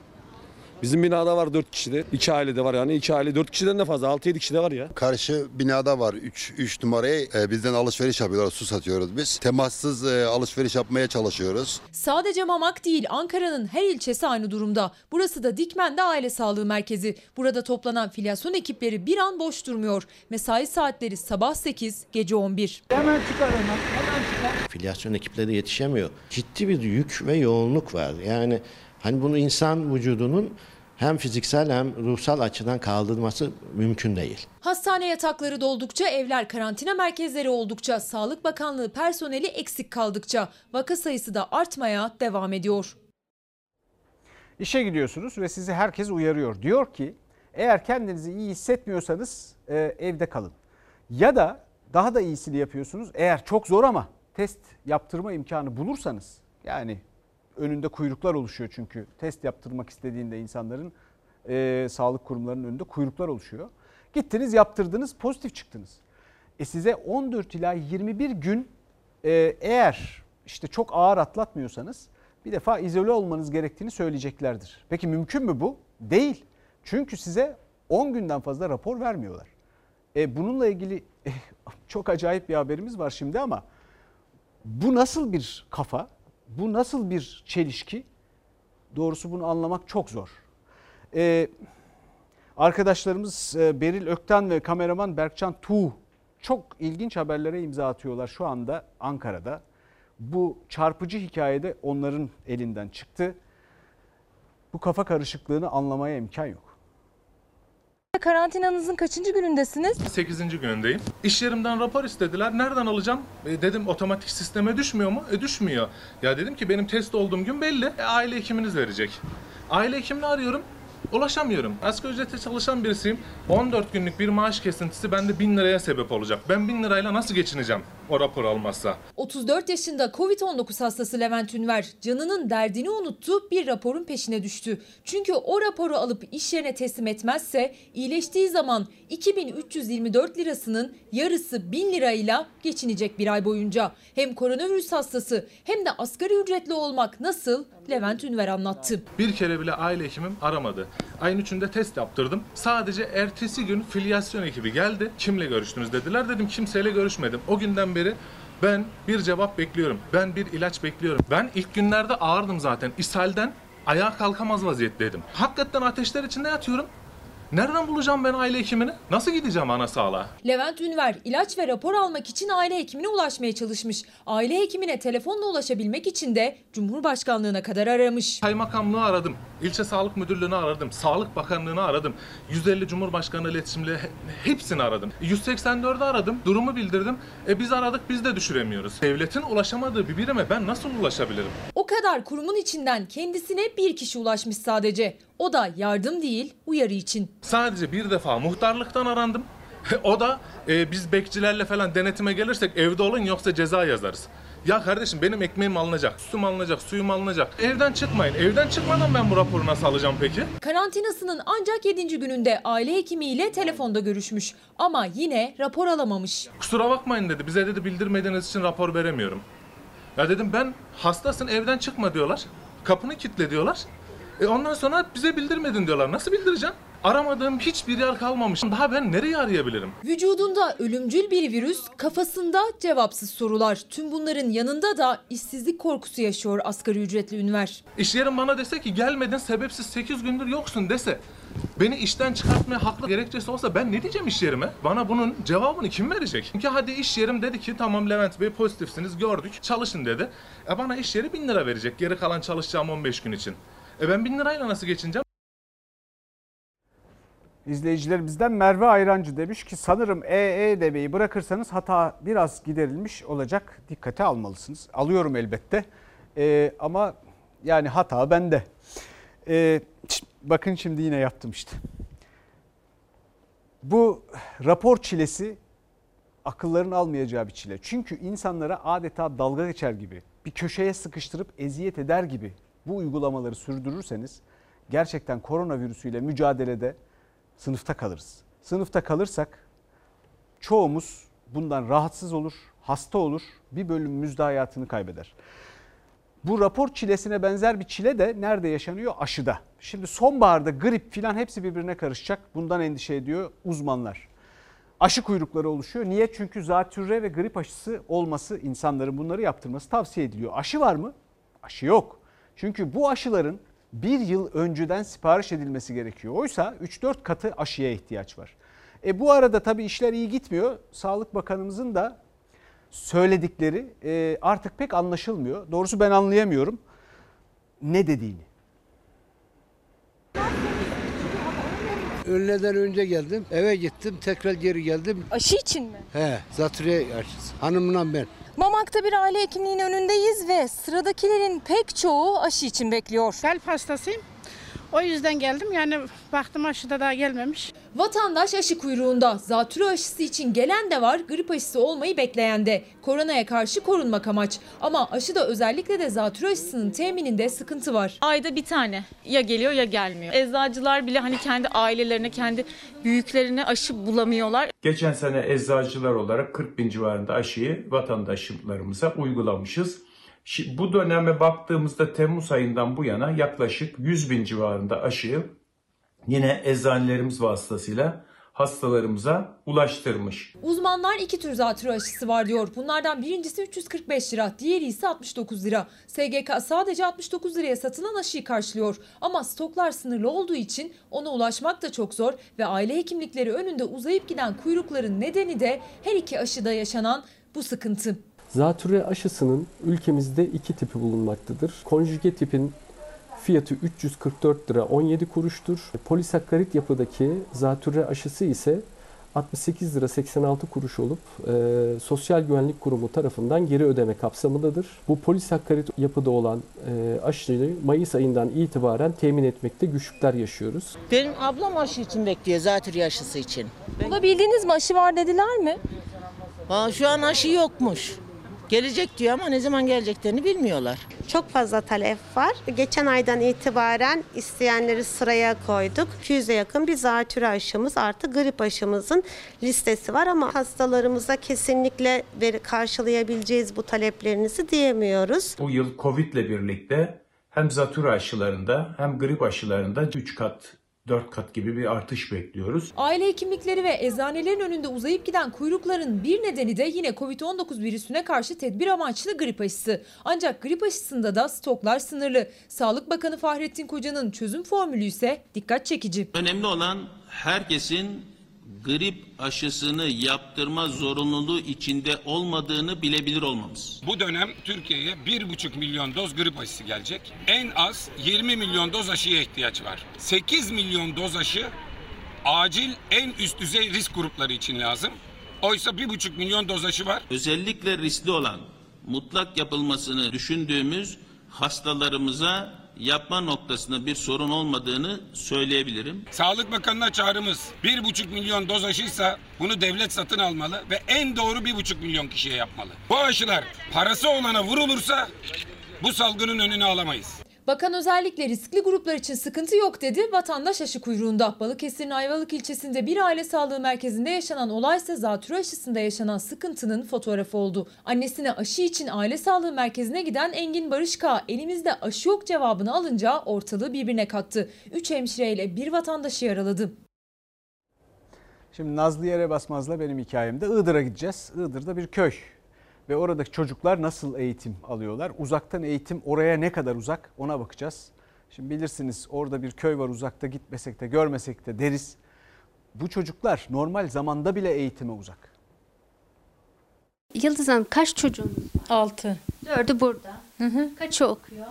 Speaker 28: Bizim binada var 4 kişi de. 2 aile de var yani. 2 aile 4 kişiden de fazla. 6-7 kişi de var ya.
Speaker 29: Karşı binada var 3 3 numarayı e, bizden alışveriş yapıyorlar. Su satıyoruz biz. Temassız e, alışveriş yapmaya çalışıyoruz.
Speaker 23: Sadece Mamak değil Ankara'nın her ilçesi aynı durumda. Burası da Dikmen'de aile sağlığı merkezi. Burada toplanan filyasyon ekipleri bir an boş durmuyor. Mesai saatleri sabah 8, gece 11.
Speaker 22: Hemen çıkar hemen. Hemen çıkar.
Speaker 25: Filyasyon ekipleri yetişemiyor. Ciddi bir yük ve yoğunluk var. Yani hani bunu insan vücudunun hem fiziksel hem ruhsal açıdan kaldırması mümkün değil.
Speaker 23: Hastane yatakları doldukça, evler karantina merkezleri oldukça, Sağlık Bakanlığı personeli eksik kaldıkça vaka sayısı da artmaya devam ediyor.
Speaker 1: İşe gidiyorsunuz ve sizi herkes uyarıyor. Diyor ki eğer kendinizi iyi hissetmiyorsanız e, evde kalın. Ya da daha da iyisini yapıyorsunuz. Eğer çok zor ama test yaptırma imkanı bulursanız yani önünde kuyruklar oluşuyor çünkü test yaptırmak istediğinde insanların e, sağlık kurumlarının önünde kuyruklar oluşuyor. Gittiniz yaptırdınız pozitif çıktınız. E size 14 ila 21 gün e, eğer işte çok ağır atlatmıyorsanız bir defa izole olmanız gerektiğini söyleyeceklerdir. Peki mümkün mü bu? Değil. Çünkü size 10 günden fazla rapor vermiyorlar. E, bununla ilgili çok acayip bir haberimiz var şimdi ama bu nasıl bir kafa? Bu nasıl bir çelişki? Doğrusu bunu anlamak çok zor. Ee, arkadaşlarımız e, Beril Ökten ve kameraman Berkcan Tuğ çok ilginç haberlere imza atıyorlar şu anda Ankara'da. Bu çarpıcı hikayede onların elinden çıktı. Bu kafa karışıklığını anlamaya imkan yok.
Speaker 21: Karantinanızın kaçıncı günündesiniz?
Speaker 30: 8. günündeyim. İş yerimden rapor istediler. Nereden alacağım? E, dedim otomatik sisteme düşmüyor mu? E düşmüyor. Ya dedim ki benim test olduğum gün belli. E, aile hekiminiz verecek. Aile hekimini arıyorum. Ulaşamıyorum. Asgari ücrete çalışan birisiyim. 14 günlük bir maaş kesintisi bende 1000 liraya sebep olacak. Ben 1000 lirayla nasıl geçineceğim o rapor almazsa?
Speaker 23: 34 yaşında Covid-19 hastası Levent Ünver canının derdini unuttu bir raporun peşine düştü. Çünkü o raporu alıp iş yerine teslim etmezse iyileştiği zaman 2324 lirasının yarısı 1000 lirayla geçinecek bir ay boyunca. Hem koronavirüs hastası hem de asgari ücretli olmak nasıl Levent Ünver anlattı.
Speaker 30: Bir kere bile aile hekimim aramadı. Ayın üçünde test yaptırdım. Sadece ertesi gün filyasyon ekibi geldi. Kimle görüştünüz dediler. Dedim kimseyle görüşmedim. O günden beri ben bir cevap bekliyorum. Ben bir ilaç bekliyorum. Ben ilk günlerde ağırdım zaten. İshalden ayağa kalkamaz vaziyetteydim. Hakikaten ateşler içinde yatıyorum. Nereden bulacağım ben aile hekimini? Nasıl gideceğim ana sağlığa?
Speaker 23: Levent Ünver ilaç ve rapor almak için aile hekimine ulaşmaya çalışmış. Aile hekimine telefonla ulaşabilmek için de Cumhurbaşkanlığına kadar aramış.
Speaker 30: Kaymakamlığı aradım. İlçe Sağlık Müdürlüğü'nü aradım. Sağlık Bakanlığı'nı aradım. 150 Cumhurbaşkanı iletişimle hepsini aradım. 184'ü aradım. Durumu bildirdim. E biz aradık biz de düşüremiyoruz. Devletin ulaşamadığı bir birime ben nasıl ulaşabilirim?
Speaker 23: O kadar kurumun içinden kendisine bir kişi ulaşmış sadece. O da yardım değil uyarı için.
Speaker 30: Sadece bir defa muhtarlıktan arandım. O da e, biz bekçilerle falan denetime gelirsek evde olun yoksa ceza yazarız. Ya kardeşim benim ekmeğim alınacak, suyum alınacak, suyum alınacak. Evden çıkmayın. Evden çıkmadan ben bu raporu nasıl alacağım peki?
Speaker 23: Karantinasının ancak 7. gününde aile hekimiyle telefonda görüşmüş. Ama yine rapor alamamış.
Speaker 30: Kusura bakmayın dedi. Bize dedi bildirmediğiniz için rapor veremiyorum. Ya dedim ben hastasın evden çıkma diyorlar. Kapını kilitle diyorlar. E ondan sonra bize bildirmedin diyorlar. Nasıl bildireceğim? Aramadığım hiçbir yer kalmamış. Daha ben nereye arayabilirim?
Speaker 23: Vücudunda ölümcül bir virüs, kafasında cevapsız sorular. Tüm bunların yanında da işsizlik korkusu yaşıyor asgari ücretli Ünver.
Speaker 30: İş yerim bana dese ki gelmedin sebepsiz 8 gündür yoksun dese. Beni işten çıkartmaya haklı gerekçesi olsa ben ne diyeceğim iş yerime? Bana bunun cevabını kim verecek? Çünkü hadi iş yerim dedi ki tamam Levent Bey pozitifsiniz gördük çalışın dedi. E bana iş yeri 1000 lira verecek geri kalan çalışacağım 15 gün için. E ben 1000 lirayla nasıl geçineceğim?
Speaker 1: İzleyicilerimizden Merve Ayrancı demiş ki sanırım EE demeyi bırakırsanız hata biraz giderilmiş olacak. Dikkate almalısınız. Alıyorum elbette Ee, ama yani hata bende. Ee, bakın şimdi yine yaptım işte. Bu rapor çilesi akılların almayacağı bir çile. Çünkü insanlara adeta dalga geçer gibi, bir köşeye sıkıştırıp eziyet eder gibi bu uygulamaları sürdürürseniz gerçekten koronavirüsüyle mücadelede sınıfta kalırız. Sınıfta kalırsak çoğumuz bundan rahatsız olur, hasta olur, bir bölümümüz de hayatını kaybeder. Bu rapor çilesine benzer bir çile de nerede yaşanıyor? Aşıda. Şimdi sonbaharda grip filan hepsi birbirine karışacak. Bundan endişe ediyor uzmanlar. Aşı kuyrukları oluşuyor. Niye? Çünkü zatürre ve grip aşısı olması insanların bunları yaptırması tavsiye ediliyor. Aşı var mı? Aşı yok. Çünkü bu aşıların bir yıl önceden sipariş edilmesi gerekiyor. Oysa 3-4 katı aşıya ihtiyaç var. E bu arada tabii işler iyi gitmiyor. Sağlık Bakanımızın da söyledikleri e, artık pek anlaşılmıyor. Doğrusu ben anlayamıyorum ne dediğini.
Speaker 31: Öğleden önce geldim. Eve gittim. Tekrar geri geldim.
Speaker 32: Aşı için mi?
Speaker 31: He, zatürre aşısı. Hanımla ben.
Speaker 32: Mamak'ta bir aile hekimliğinin önündeyiz ve sıradakilerin pek çoğu aşı için bekliyor.
Speaker 33: Kalp hastasıyım. O yüzden geldim. Yani baktım aşıda daha gelmemiş.
Speaker 23: Vatandaş aşı kuyruğunda. Zatürre aşısı için gelen de var, grip aşısı olmayı bekleyen de. Koronaya karşı korunmak amaç. Ama aşıda özellikle de zatürre aşısının temininde sıkıntı var.
Speaker 34: Ayda bir tane ya geliyor ya gelmiyor. Eczacılar bile hani kendi ailelerine, kendi büyüklerine aşı bulamıyorlar.
Speaker 35: Geçen sene eczacılar olarak 40 bin civarında aşıyı vatandaşlarımıza uygulamışız. Bu döneme baktığımızda Temmuz ayından bu yana yaklaşık 100 bin civarında aşıyı yine eczanelerimiz vasıtasıyla hastalarımıza ulaştırmış.
Speaker 23: Uzmanlar iki tür zatürre aşısı var diyor. Bunlardan birincisi 345 lira, diğeri ise 69 lira. SGK sadece 69 liraya satılan aşıyı karşılıyor. Ama stoklar sınırlı olduğu için ona ulaşmak da çok zor ve aile hekimlikleri önünde uzayıp giden kuyrukların nedeni de her iki aşıda yaşanan bu sıkıntı.
Speaker 36: Zatürre aşısının ülkemizde iki tipi bulunmaktadır. Konjüge tipin fiyatı 344 lira 17 kuruştur. Polisakkarit yapıdaki zatürre aşısı ise 68 lira 86 kuruş olup e, Sosyal Güvenlik Kurumu tarafından geri ödeme kapsamındadır. Bu polisakkarit yapıda olan e, aşıyı Mayıs ayından itibaren temin etmekte güçlükler yaşıyoruz.
Speaker 37: Benim ablam aşı için bekliyor, zatürre aşısı için.
Speaker 32: Bulabildiniz mi aşı var dediler mi?
Speaker 37: Aa, şu an aşı yokmuş. Gelecek diyor ama ne zaman geleceklerini bilmiyorlar.
Speaker 38: Çok fazla talep var. Geçen aydan itibaren isteyenleri sıraya koyduk. 200'e yakın bir zatürre aşımız artı grip aşımızın listesi var ama hastalarımıza kesinlikle karşılayabileceğiz bu taleplerinizi diyemiyoruz.
Speaker 35: Bu yıl Covid ile birlikte hem zatürre aşılarında hem grip aşılarında 3 kat 4 kat gibi bir artış bekliyoruz.
Speaker 23: Aile hekimlikleri ve eczanelerin önünde uzayıp giden kuyrukların bir nedeni de yine Covid-19 virüsüne karşı tedbir amaçlı grip aşısı. Ancak grip aşısında da stoklar sınırlı. Sağlık Bakanı Fahrettin Koca'nın çözüm formülü ise dikkat çekici.
Speaker 39: Önemli olan herkesin grip aşısını yaptırma zorunluluğu içinde olmadığını bilebilir olmamız.
Speaker 40: Bu dönem Türkiye'ye 1,5 milyon doz grip aşısı gelecek. En az 20 milyon doz aşıya ihtiyaç var. 8 milyon doz aşı acil en üst düzey risk grupları için lazım. Oysa 1,5 milyon doz aşı var.
Speaker 39: Özellikle riskli olan mutlak yapılmasını düşündüğümüz hastalarımıza yapma noktasında bir sorun olmadığını söyleyebilirim.
Speaker 40: Sağlık Bakanı'na çağrımız 1,5 milyon doz aşıysa bunu devlet satın almalı ve en doğru 1,5 milyon kişiye yapmalı. Bu aşılar parası olana vurulursa bu salgının önünü alamayız.
Speaker 23: Bakan özellikle riskli gruplar için sıkıntı yok dedi. Vatandaş aşı kuyruğunda. Balıkesir'in Ayvalık ilçesinde bir aile sağlığı merkezinde yaşanan olay ise zatürre aşısında yaşanan sıkıntının fotoğrafı oldu. Annesine aşı için aile sağlığı merkezine giden Engin Barışka elimizde aşı yok cevabını alınca ortalığı birbirine kattı. Üç hemşireyle bir vatandaşı yaraladı.
Speaker 1: Şimdi Nazlı Yere Basmaz'la benim hikayemde Iğdır'a gideceğiz. Iğdır'da bir köy ve oradaki çocuklar nasıl eğitim alıyorlar? Uzaktan eğitim oraya ne kadar uzak ona bakacağız. Şimdi bilirsiniz orada bir köy var uzakta gitmesek de görmesek de deriz. Bu çocuklar normal zamanda bile eğitime uzak.
Speaker 41: Yıldız Hanım kaç çocuğunuz var?
Speaker 33: Altı.
Speaker 41: Dördü burada.
Speaker 33: Hı hı.
Speaker 41: Kaçı okuyor?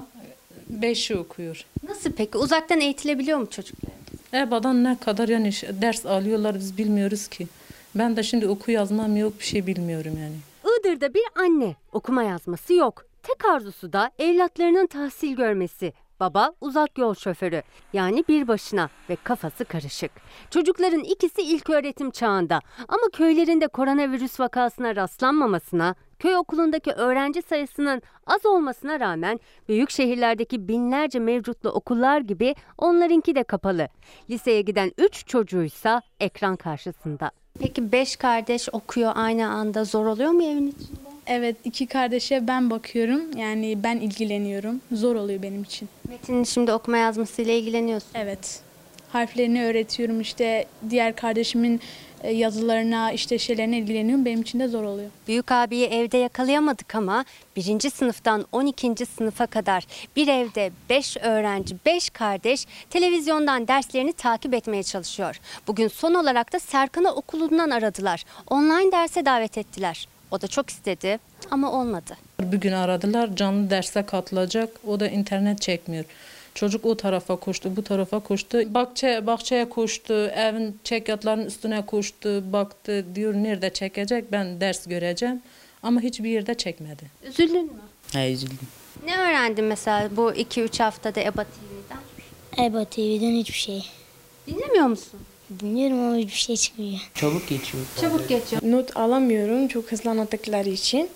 Speaker 33: Beşi okuyor.
Speaker 41: Nasıl peki? Uzaktan eğitilebiliyor mu çocuklar?
Speaker 33: Ebadan ne kadar yani ders alıyorlar biz bilmiyoruz ki. Ben de şimdi oku yazmam yok bir şey bilmiyorum yani.
Speaker 42: Iğdır'da bir anne okuma yazması yok. Tek arzusu da evlatlarının tahsil görmesi.
Speaker 43: Baba uzak yol şoförü yani bir başına ve kafası karışık. Çocukların ikisi ilk öğretim çağında ama köylerinde koronavirüs vakasına rastlanmamasına, köy okulundaki öğrenci sayısının az olmasına rağmen büyük şehirlerdeki binlerce mevcutlu okullar gibi onlarınki de kapalı. Liseye giden 3 çocuğuysa ekran karşısında.
Speaker 41: Peki beş kardeş okuyor aynı anda zor oluyor mu evin içinde?
Speaker 44: Evet iki kardeşe ben bakıyorum. Yani ben ilgileniyorum. Zor oluyor benim için.
Speaker 41: Metin'in şimdi okuma yazmasıyla ilgileniyorsun.
Speaker 44: Evet. Harflerini öğretiyorum işte diğer kardeşimin yazılarına işte şeylerine ilgileniyorum. Benim için de zor oluyor.
Speaker 43: Büyük abiyi evde yakalayamadık ama birinci sınıftan 12. sınıfa kadar bir evde 5 öğrenci, 5 kardeş televizyondan derslerini takip etmeye çalışıyor. Bugün son olarak da Serkan'ı okulundan aradılar. Online derse davet ettiler. O da çok istedi ama olmadı.
Speaker 33: Bugün aradılar canlı derse katılacak. O da internet çekmiyor. Çocuk o tarafa koştu, bu tarafa koştu. Bahçe, bahçeye koştu, evin çekyatların üstüne koştu, baktı. Diyor nerede çekecek, ben ders göreceğim. Ama hiçbir yerde çekmedi.
Speaker 41: Üzüldün mü?
Speaker 33: Ha, üzüldüm.
Speaker 41: Ne öğrendin mesela bu 2-3 haftada EBA TV'den?
Speaker 45: EBA TV'den hiçbir şey.
Speaker 41: Dinlemiyor musun?
Speaker 45: Dinliyorum ama hiçbir şey çıkmıyor.
Speaker 33: Çabuk geçiyor.
Speaker 41: Çabuk geçiyor.
Speaker 44: Not alamıyorum çok hızlı anlattıkları için.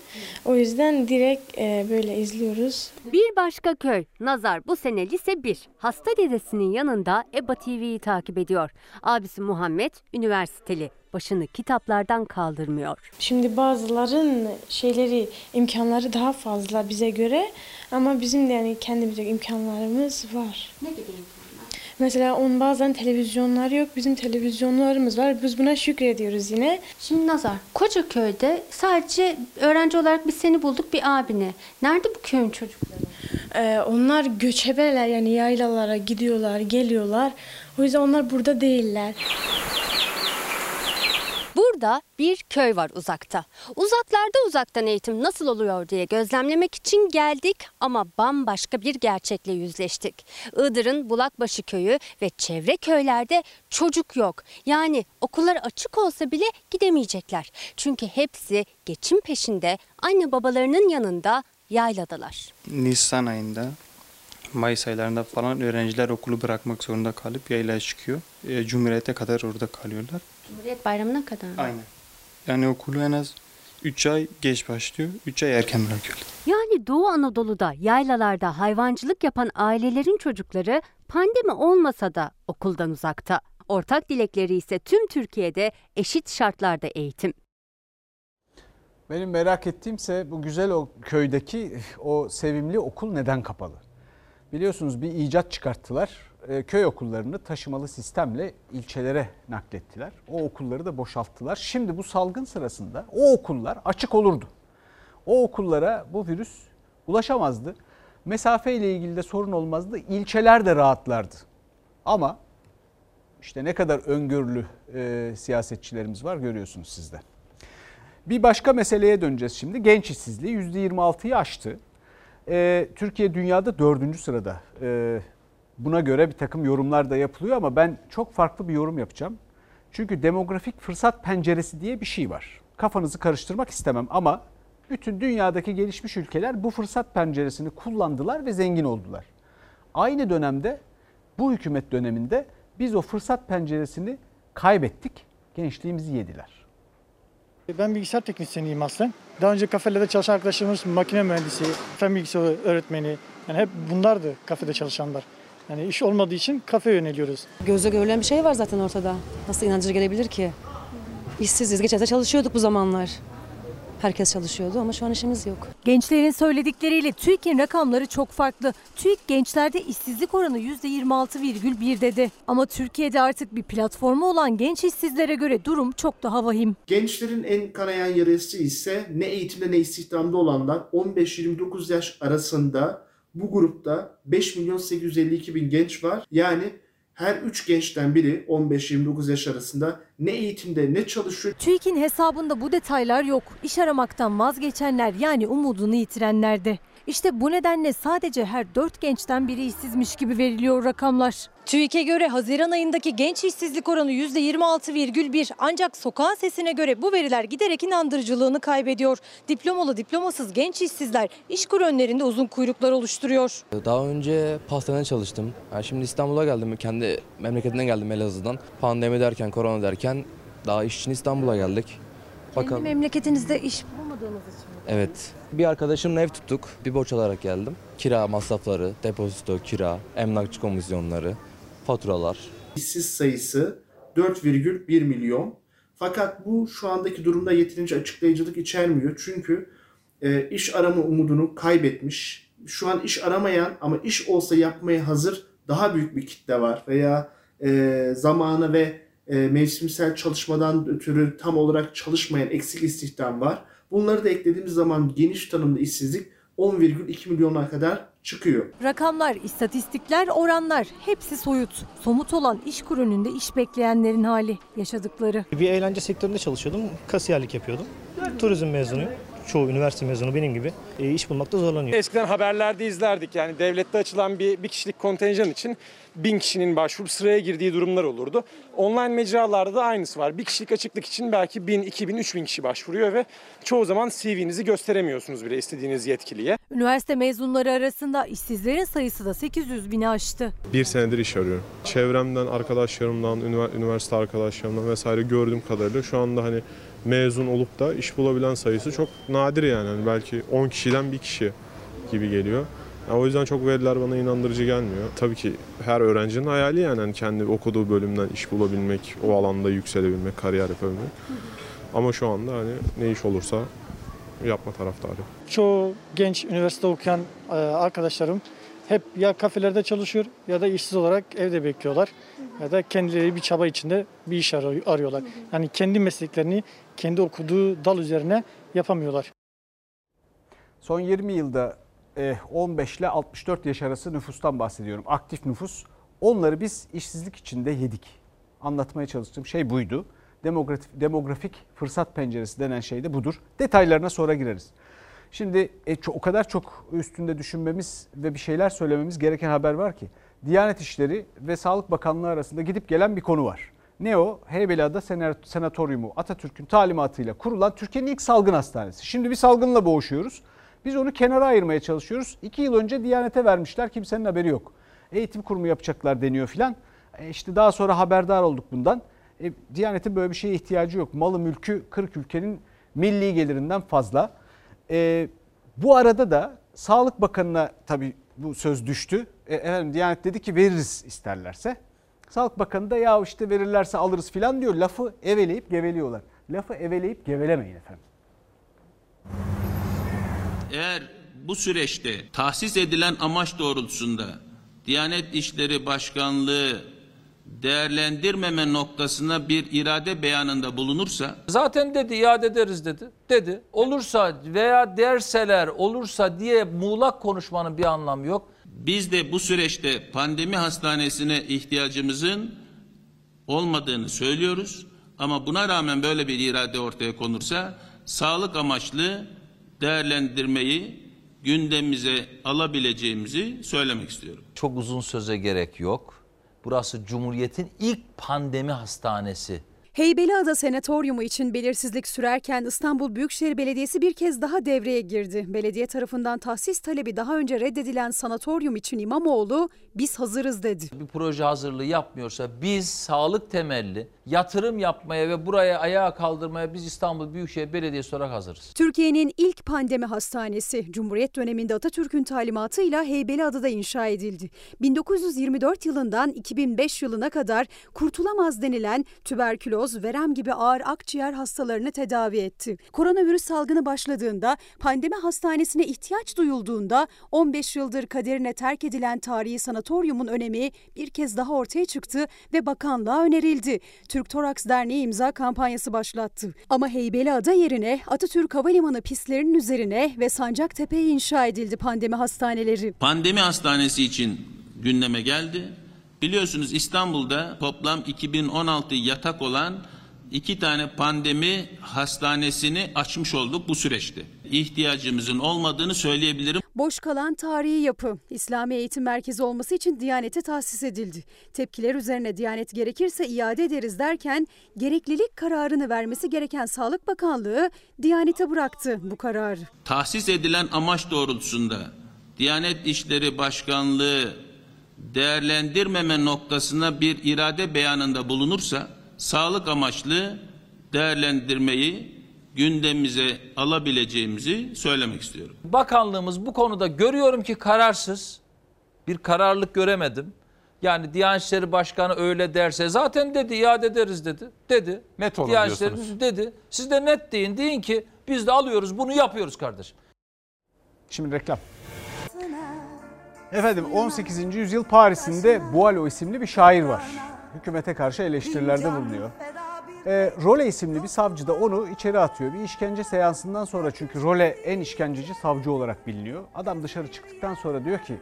Speaker 44: O yüzden direkt e, böyle izliyoruz.
Speaker 43: Bir başka köy, Nazar bu sene lise 1. Hasta dedesinin yanında EBA TV'yi takip ediyor. Abisi Muhammed üniversiteli. Başını kitaplardan kaldırmıyor.
Speaker 44: Şimdi bazıların şeyleri, imkanları daha fazla bize göre ama bizim de yani kendimize imkanlarımız var.
Speaker 41: Ne gibi
Speaker 44: Mesela on bazen televizyonlar yok, bizim televizyonlarımız var. Biz buna şükrediyoruz yine.
Speaker 41: Şimdi Nazar, Kocaköy'de sadece öğrenci olarak biz seni bulduk bir abini. Nerede bu köyün çocukları?
Speaker 44: Ee, onlar göçebeler yani yaylalara gidiyorlar, geliyorlar. O yüzden onlar burada değiller.
Speaker 43: Burada bir köy var uzakta. Uzaklarda uzaktan eğitim nasıl oluyor diye gözlemlemek için geldik ama bambaşka bir gerçekle yüzleştik. Iğdır'ın Bulakbaşı köyü ve çevre köylerde çocuk yok. Yani okullar açık olsa bile gidemeyecekler. Çünkü hepsi geçim peşinde anne babalarının yanında yayladalar.
Speaker 46: Nisan ayında Mayıs aylarında falan öğrenciler okulu bırakmak zorunda kalıp yaylaya çıkıyor. E, Cumhuriyete kadar orada kalıyorlar.
Speaker 41: Cumhuriyet Bayramı'na kadar mı?
Speaker 46: Aynen. Yani okulu en az 3 ay geç başlıyor, 3 ay erken bırakıyorlar.
Speaker 43: Yani Doğu Anadolu'da yaylalarda hayvancılık yapan ailelerin çocukları pandemi olmasa da okuldan uzakta. Ortak dilekleri ise tüm Türkiye'de eşit şartlarda eğitim.
Speaker 1: Benim merak ettiğimse bu güzel o köydeki o sevimli okul neden kapalı? Biliyorsunuz bir icat çıkarttılar. E, köy okullarını taşımalı sistemle ilçelere naklettiler. O okulları da boşalttılar. Şimdi bu salgın sırasında o okullar açık olurdu. O okullara bu virüs ulaşamazdı. Mesafe ile ilgili de sorun olmazdı. İlçeler de rahatlardı. Ama işte ne kadar öngörülü e, siyasetçilerimiz var görüyorsunuz siz de. Bir başka meseleye döneceğiz şimdi. Genç işsizliği %26'yı aştı. Ee, Türkiye dünyada dördüncü sırada. Ee, buna göre bir takım yorumlar da yapılıyor ama ben çok farklı bir yorum yapacağım. Çünkü demografik fırsat penceresi diye bir şey var. Kafanızı karıştırmak istemem ama bütün dünyadaki gelişmiş ülkeler bu fırsat penceresini kullandılar ve zengin oldular. Aynı dönemde bu hükümet döneminde biz o fırsat penceresini kaybettik. Gençliğimizi yediler.
Speaker 22: Ben bilgisayar teknisyeniyim aslen. Daha önce kafelerde çalışan arkadaşlarımız makine mühendisi, fen bilgisayarı öğretmeni. Yani hep bunlardı kafede çalışanlar. Yani iş olmadığı için kafe yöneliyoruz.
Speaker 47: Gözle görülen bir şey var zaten ortada. Nasıl inancı gelebilir ki? İşsiziz. Geçen çalışıyorduk bu zamanlar. Herkes çalışıyordu ama şu an işimiz yok.
Speaker 48: Gençlerin söyledikleriyle TÜİK'in rakamları çok farklı. TÜİK gençlerde işsizlik oranı %26,1 dedi. Ama Türkiye'de artık bir platformu olan genç işsizlere göre durum çok daha vahim.
Speaker 49: Gençlerin en kanayan yarası ise ne eğitimde ne istihdamda olanlar 15-29 yaş arasında bu grupta 5 milyon 852 bin genç var. Yani her 3 gençten biri 15-29 yaş arasında ne eğitimde ne çalışıyor.
Speaker 48: TÜİK'in hesabında bu detaylar yok. İş aramaktan vazgeçenler yani umudunu yitirenler de. İşte bu nedenle sadece her 4 gençten biri işsizmiş gibi veriliyor rakamlar. TÜİK'e göre Haziran ayındaki genç işsizlik oranı %26,1 ancak sokağın sesine göre bu veriler giderek inandırıcılığını kaybediyor. Diplomalı diplomasız genç işsizler işkur önlerinde uzun kuyruklar oluşturuyor.
Speaker 50: Daha önce pastanede çalıştım. Yani şimdi İstanbul'a geldim. Kendi memleketimden geldim Elazığ'dan. Pandemi derken, korona derken daha iş için İstanbul'a geldik.
Speaker 48: Kendi memleketinizde iş bulamadığınız için?
Speaker 50: Evet. Bir arkadaşımla ev tuttuk. Bir borç alarak geldim. Kira masrafları, depozito, kira, emlakçı komisyonları, faturalar.
Speaker 49: İşsiz sayısı 4,1 milyon. Fakat bu şu andaki durumda yeterince açıklayıcılık içermiyor. Çünkü e, iş arama umudunu kaybetmiş. Şu an iş aramayan ama iş olsa yapmaya hazır daha büyük bir kitle var. Veya e, zamanı ve e, mevsimsel çalışmadan ötürü tam olarak çalışmayan eksik istihdam var. Bunları da eklediğimiz zaman geniş tanımlı işsizlik 10,2 milyona kadar çıkıyor.
Speaker 48: Rakamlar, istatistikler, oranlar hepsi soyut. Somut olan işkur önünde iş bekleyenlerin hali, yaşadıkları.
Speaker 51: Bir eğlence sektöründe çalışıyordum. Kasiyerlik yapıyordum. Turizm mezunuyum. Çoğu üniversite mezunu benim gibi e, iş bulmakta zorlanıyor.
Speaker 52: Eskiden haberlerde izlerdik yani devlette açılan bir, bir kişilik kontenjan için bin kişinin başvurup sıraya girdiği durumlar olurdu. Online mecralarda da aynısı var. Bir kişilik açıklık için belki bin, iki bin, üç bin kişi başvuruyor ve çoğu zaman CV'nizi gösteremiyorsunuz bile istediğiniz yetkiliye.
Speaker 48: Üniversite mezunları arasında işsizlerin sayısı da 800 bini aştı.
Speaker 53: Bir senedir iş arıyorum. Çevremden, arkadaşlarımdan, ünivers- üniversite arkadaşlarımdan vesaire gördüğüm kadarıyla şu anda hani mezun olup da iş bulabilen sayısı çok nadir yani. Hani belki 10 kişiden bir kişi gibi geliyor. Ya o yüzden çok veriler bana inandırıcı gelmiyor. Tabii ki her öğrencinin hayali yani hani kendi okuduğu bölümden iş bulabilmek, o alanda yükselebilmek, kariyer yapabilmek. Ama şu anda hani ne iş olursa yapma taraftarı.
Speaker 22: Çoğu genç üniversite okuyan e, arkadaşlarım hep ya kafelerde çalışıyor ya da işsiz olarak evde bekliyorlar. Ya da kendileri bir çaba içinde bir iş arıyor- arıyorlar. Yani kendi mesleklerini kendi okuduğu dal üzerine yapamıyorlar.
Speaker 1: Son 20 yılda 15 ile 64 yaş arası nüfustan bahsediyorum. Aktif nüfus. Onları biz işsizlik içinde yedik. Anlatmaya çalıştığım şey buydu. Demografik, demografik fırsat penceresi denen şey de budur. Detaylarına sonra gireriz. Şimdi e, o kadar çok üstünde düşünmemiz ve bir şeyler söylememiz gereken haber var ki. Diyanet İşleri ve Sağlık Bakanlığı arasında gidip gelen bir konu var. Ne o? Heybeliada Senatoryumu Atatürk'ün talimatıyla kurulan Türkiye'nin ilk salgın hastanesi. Şimdi bir salgınla boğuşuyoruz. Biz onu kenara ayırmaya çalışıyoruz. İki yıl önce Diyanet'e vermişler kimsenin haberi yok. Eğitim kurumu yapacaklar deniyor filan. E işte daha sonra haberdar olduk bundan. E, Diyanet'in böyle bir şeye ihtiyacı yok. Malı mülkü 40 ülkenin milli gelirinden fazla. E, bu arada da Sağlık Bakanı'na tabii bu söz düştü. E, efendim Diyanet dedi ki veririz isterlerse. Sağlık Bakanı da ya işte verirlerse alırız filan diyor. Lafı eveleyip geveliyorlar. Lafı eveleyip gevelemeyin efendim.
Speaker 39: Eğer bu süreçte tahsis edilen amaç doğrultusunda Diyanet İşleri Başkanlığı değerlendirmeme noktasına bir irade beyanında bulunursa
Speaker 54: Zaten dedi iade ederiz dedi. Dedi. Olursa veya derseler olursa diye muğlak konuşmanın bir anlamı yok.
Speaker 39: biz de bu süreçte pandemi hastanesine ihtiyacımızın olmadığını söylüyoruz. Ama buna rağmen böyle bir irade ortaya konursa sağlık amaçlı değerlendirmeyi gündemimize alabileceğimizi söylemek istiyorum.
Speaker 54: Çok uzun söze gerek yok. Burası Cumhuriyet'in ilk pandemi hastanesi.
Speaker 55: Heybeliada Senatoryumu için belirsizlik sürerken İstanbul Büyükşehir Belediyesi bir kez daha devreye girdi. Belediye tarafından tahsis talebi daha önce reddedilen sanatoryum için İmamoğlu biz hazırız dedi.
Speaker 54: Bir proje hazırlığı yapmıyorsa biz sağlık temelli yatırım yapmaya ve buraya ayağa kaldırmaya biz İstanbul Büyükşehir Belediyesi olarak hazırız.
Speaker 55: Türkiye'nin ilk pandemi hastanesi Cumhuriyet döneminde Atatürk'ün talimatıyla Heybeliada'da inşa edildi. 1924 yılından 2005 yılına kadar kurtulamaz denilen tüberküloz, verem gibi ağır akciğer hastalarını tedavi etti. Koronavirüs salgını başladığında pandemi hastanesine ihtiyaç duyulduğunda 15 yıldır kaderine terk edilen tarihi sanatoryumun önemi bir kez daha ortaya çıktı ve bakanlığa önerildi. Türk Toraks Derneği imza kampanyası başlattı. Ama Heybeliada yerine Atatürk Havalimanı pistlerinin üzerine ve Sancaktepe'ye inşa edildi pandemi hastaneleri.
Speaker 39: Pandemi hastanesi için gündeme geldi. Biliyorsunuz İstanbul'da toplam 2016 yatak olan iki tane pandemi hastanesini açmış olduk bu süreçte. İhtiyacımızın olmadığını söyleyebilirim.
Speaker 55: Boş kalan tarihi yapı İslami Eğitim Merkezi olması için Diyanet'e tahsis edildi. Tepkiler üzerine Diyanet gerekirse iade ederiz derken gereklilik kararını vermesi gereken Sağlık Bakanlığı Diyanet'e bıraktı bu kararı.
Speaker 39: Tahsis edilen amaç doğrultusunda Diyanet İşleri Başkanlığı değerlendirmeme noktasına bir irade beyanında bulunursa sağlık amaçlı değerlendirmeyi gündemimize alabileceğimizi söylemek istiyorum.
Speaker 54: Bakanlığımız bu konuda görüyorum ki kararsız. Bir kararlılık göremedim. Yani Diyanet İşleri Başkanı öyle derse zaten dedi iade ederiz dedi. Dedi.
Speaker 56: Net olun
Speaker 54: Diyanet İşleri dedi. Siz de net deyin. Deyin ki biz de alıyoruz bunu yapıyoruz kardeşim.
Speaker 1: Şimdi reklam. Efendim 18. yüzyıl Paris'inde Boileau isimli bir şair var. Hükümete karşı eleştirilerde bulunuyor. E, Role isimli bir savcı da onu içeri atıyor. Bir işkence seansından sonra çünkü Role en işkenceci savcı olarak biliniyor. Adam dışarı çıktıktan sonra diyor ki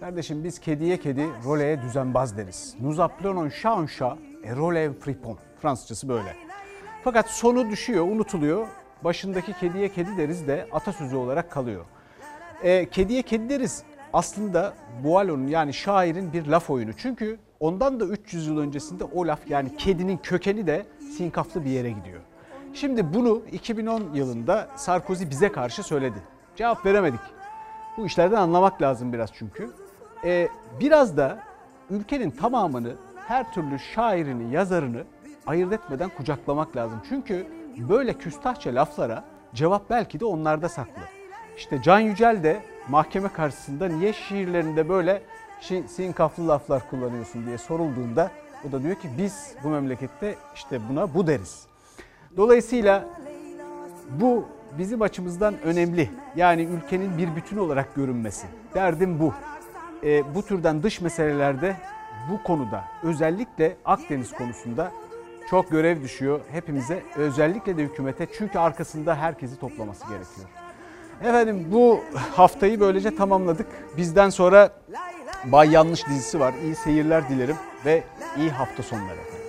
Speaker 1: kardeşim biz kediye kedi Role'ye düzenbaz deriz. Nous appelons chat chat et Role fripon. Fransızcası böyle. Fakat sonu düşüyor, unutuluyor. Başındaki kediye kedi deriz de atasözü olarak kalıyor. E, kediye kedi deriz aslında Boileau'nun yani şairin bir laf oyunu. Çünkü ondan da 300 yıl öncesinde o laf yani kedinin kökeni de sinkaflı bir yere gidiyor. Şimdi bunu 2010 yılında Sarkozy bize karşı söyledi. Cevap veremedik. Bu işlerden anlamak lazım biraz çünkü. E, biraz da ülkenin tamamını her türlü şairini, yazarını ayırt etmeden kucaklamak lazım. Çünkü böyle küstahça laflara cevap belki de onlarda saklı. İşte Can Yücel de mahkeme karşısında niye şiirlerinde böyle şi- sinkaflı laflar kullanıyorsun diye sorulduğunda o da diyor ki biz bu memlekette işte buna bu deriz. Dolayısıyla bu bizim açımızdan önemli. Yani ülkenin bir bütün olarak görünmesi. Derdim bu. Ee, bu türden dış meselelerde bu konuda özellikle Akdeniz konusunda çok görev düşüyor hepimize özellikle de hükümete çünkü arkasında herkesi toplaması gerekiyor. Efendim bu haftayı böylece tamamladık. Bizden sonra Bay Yanlış dizisi var. İyi seyirler dilerim ve iyi hafta sonları.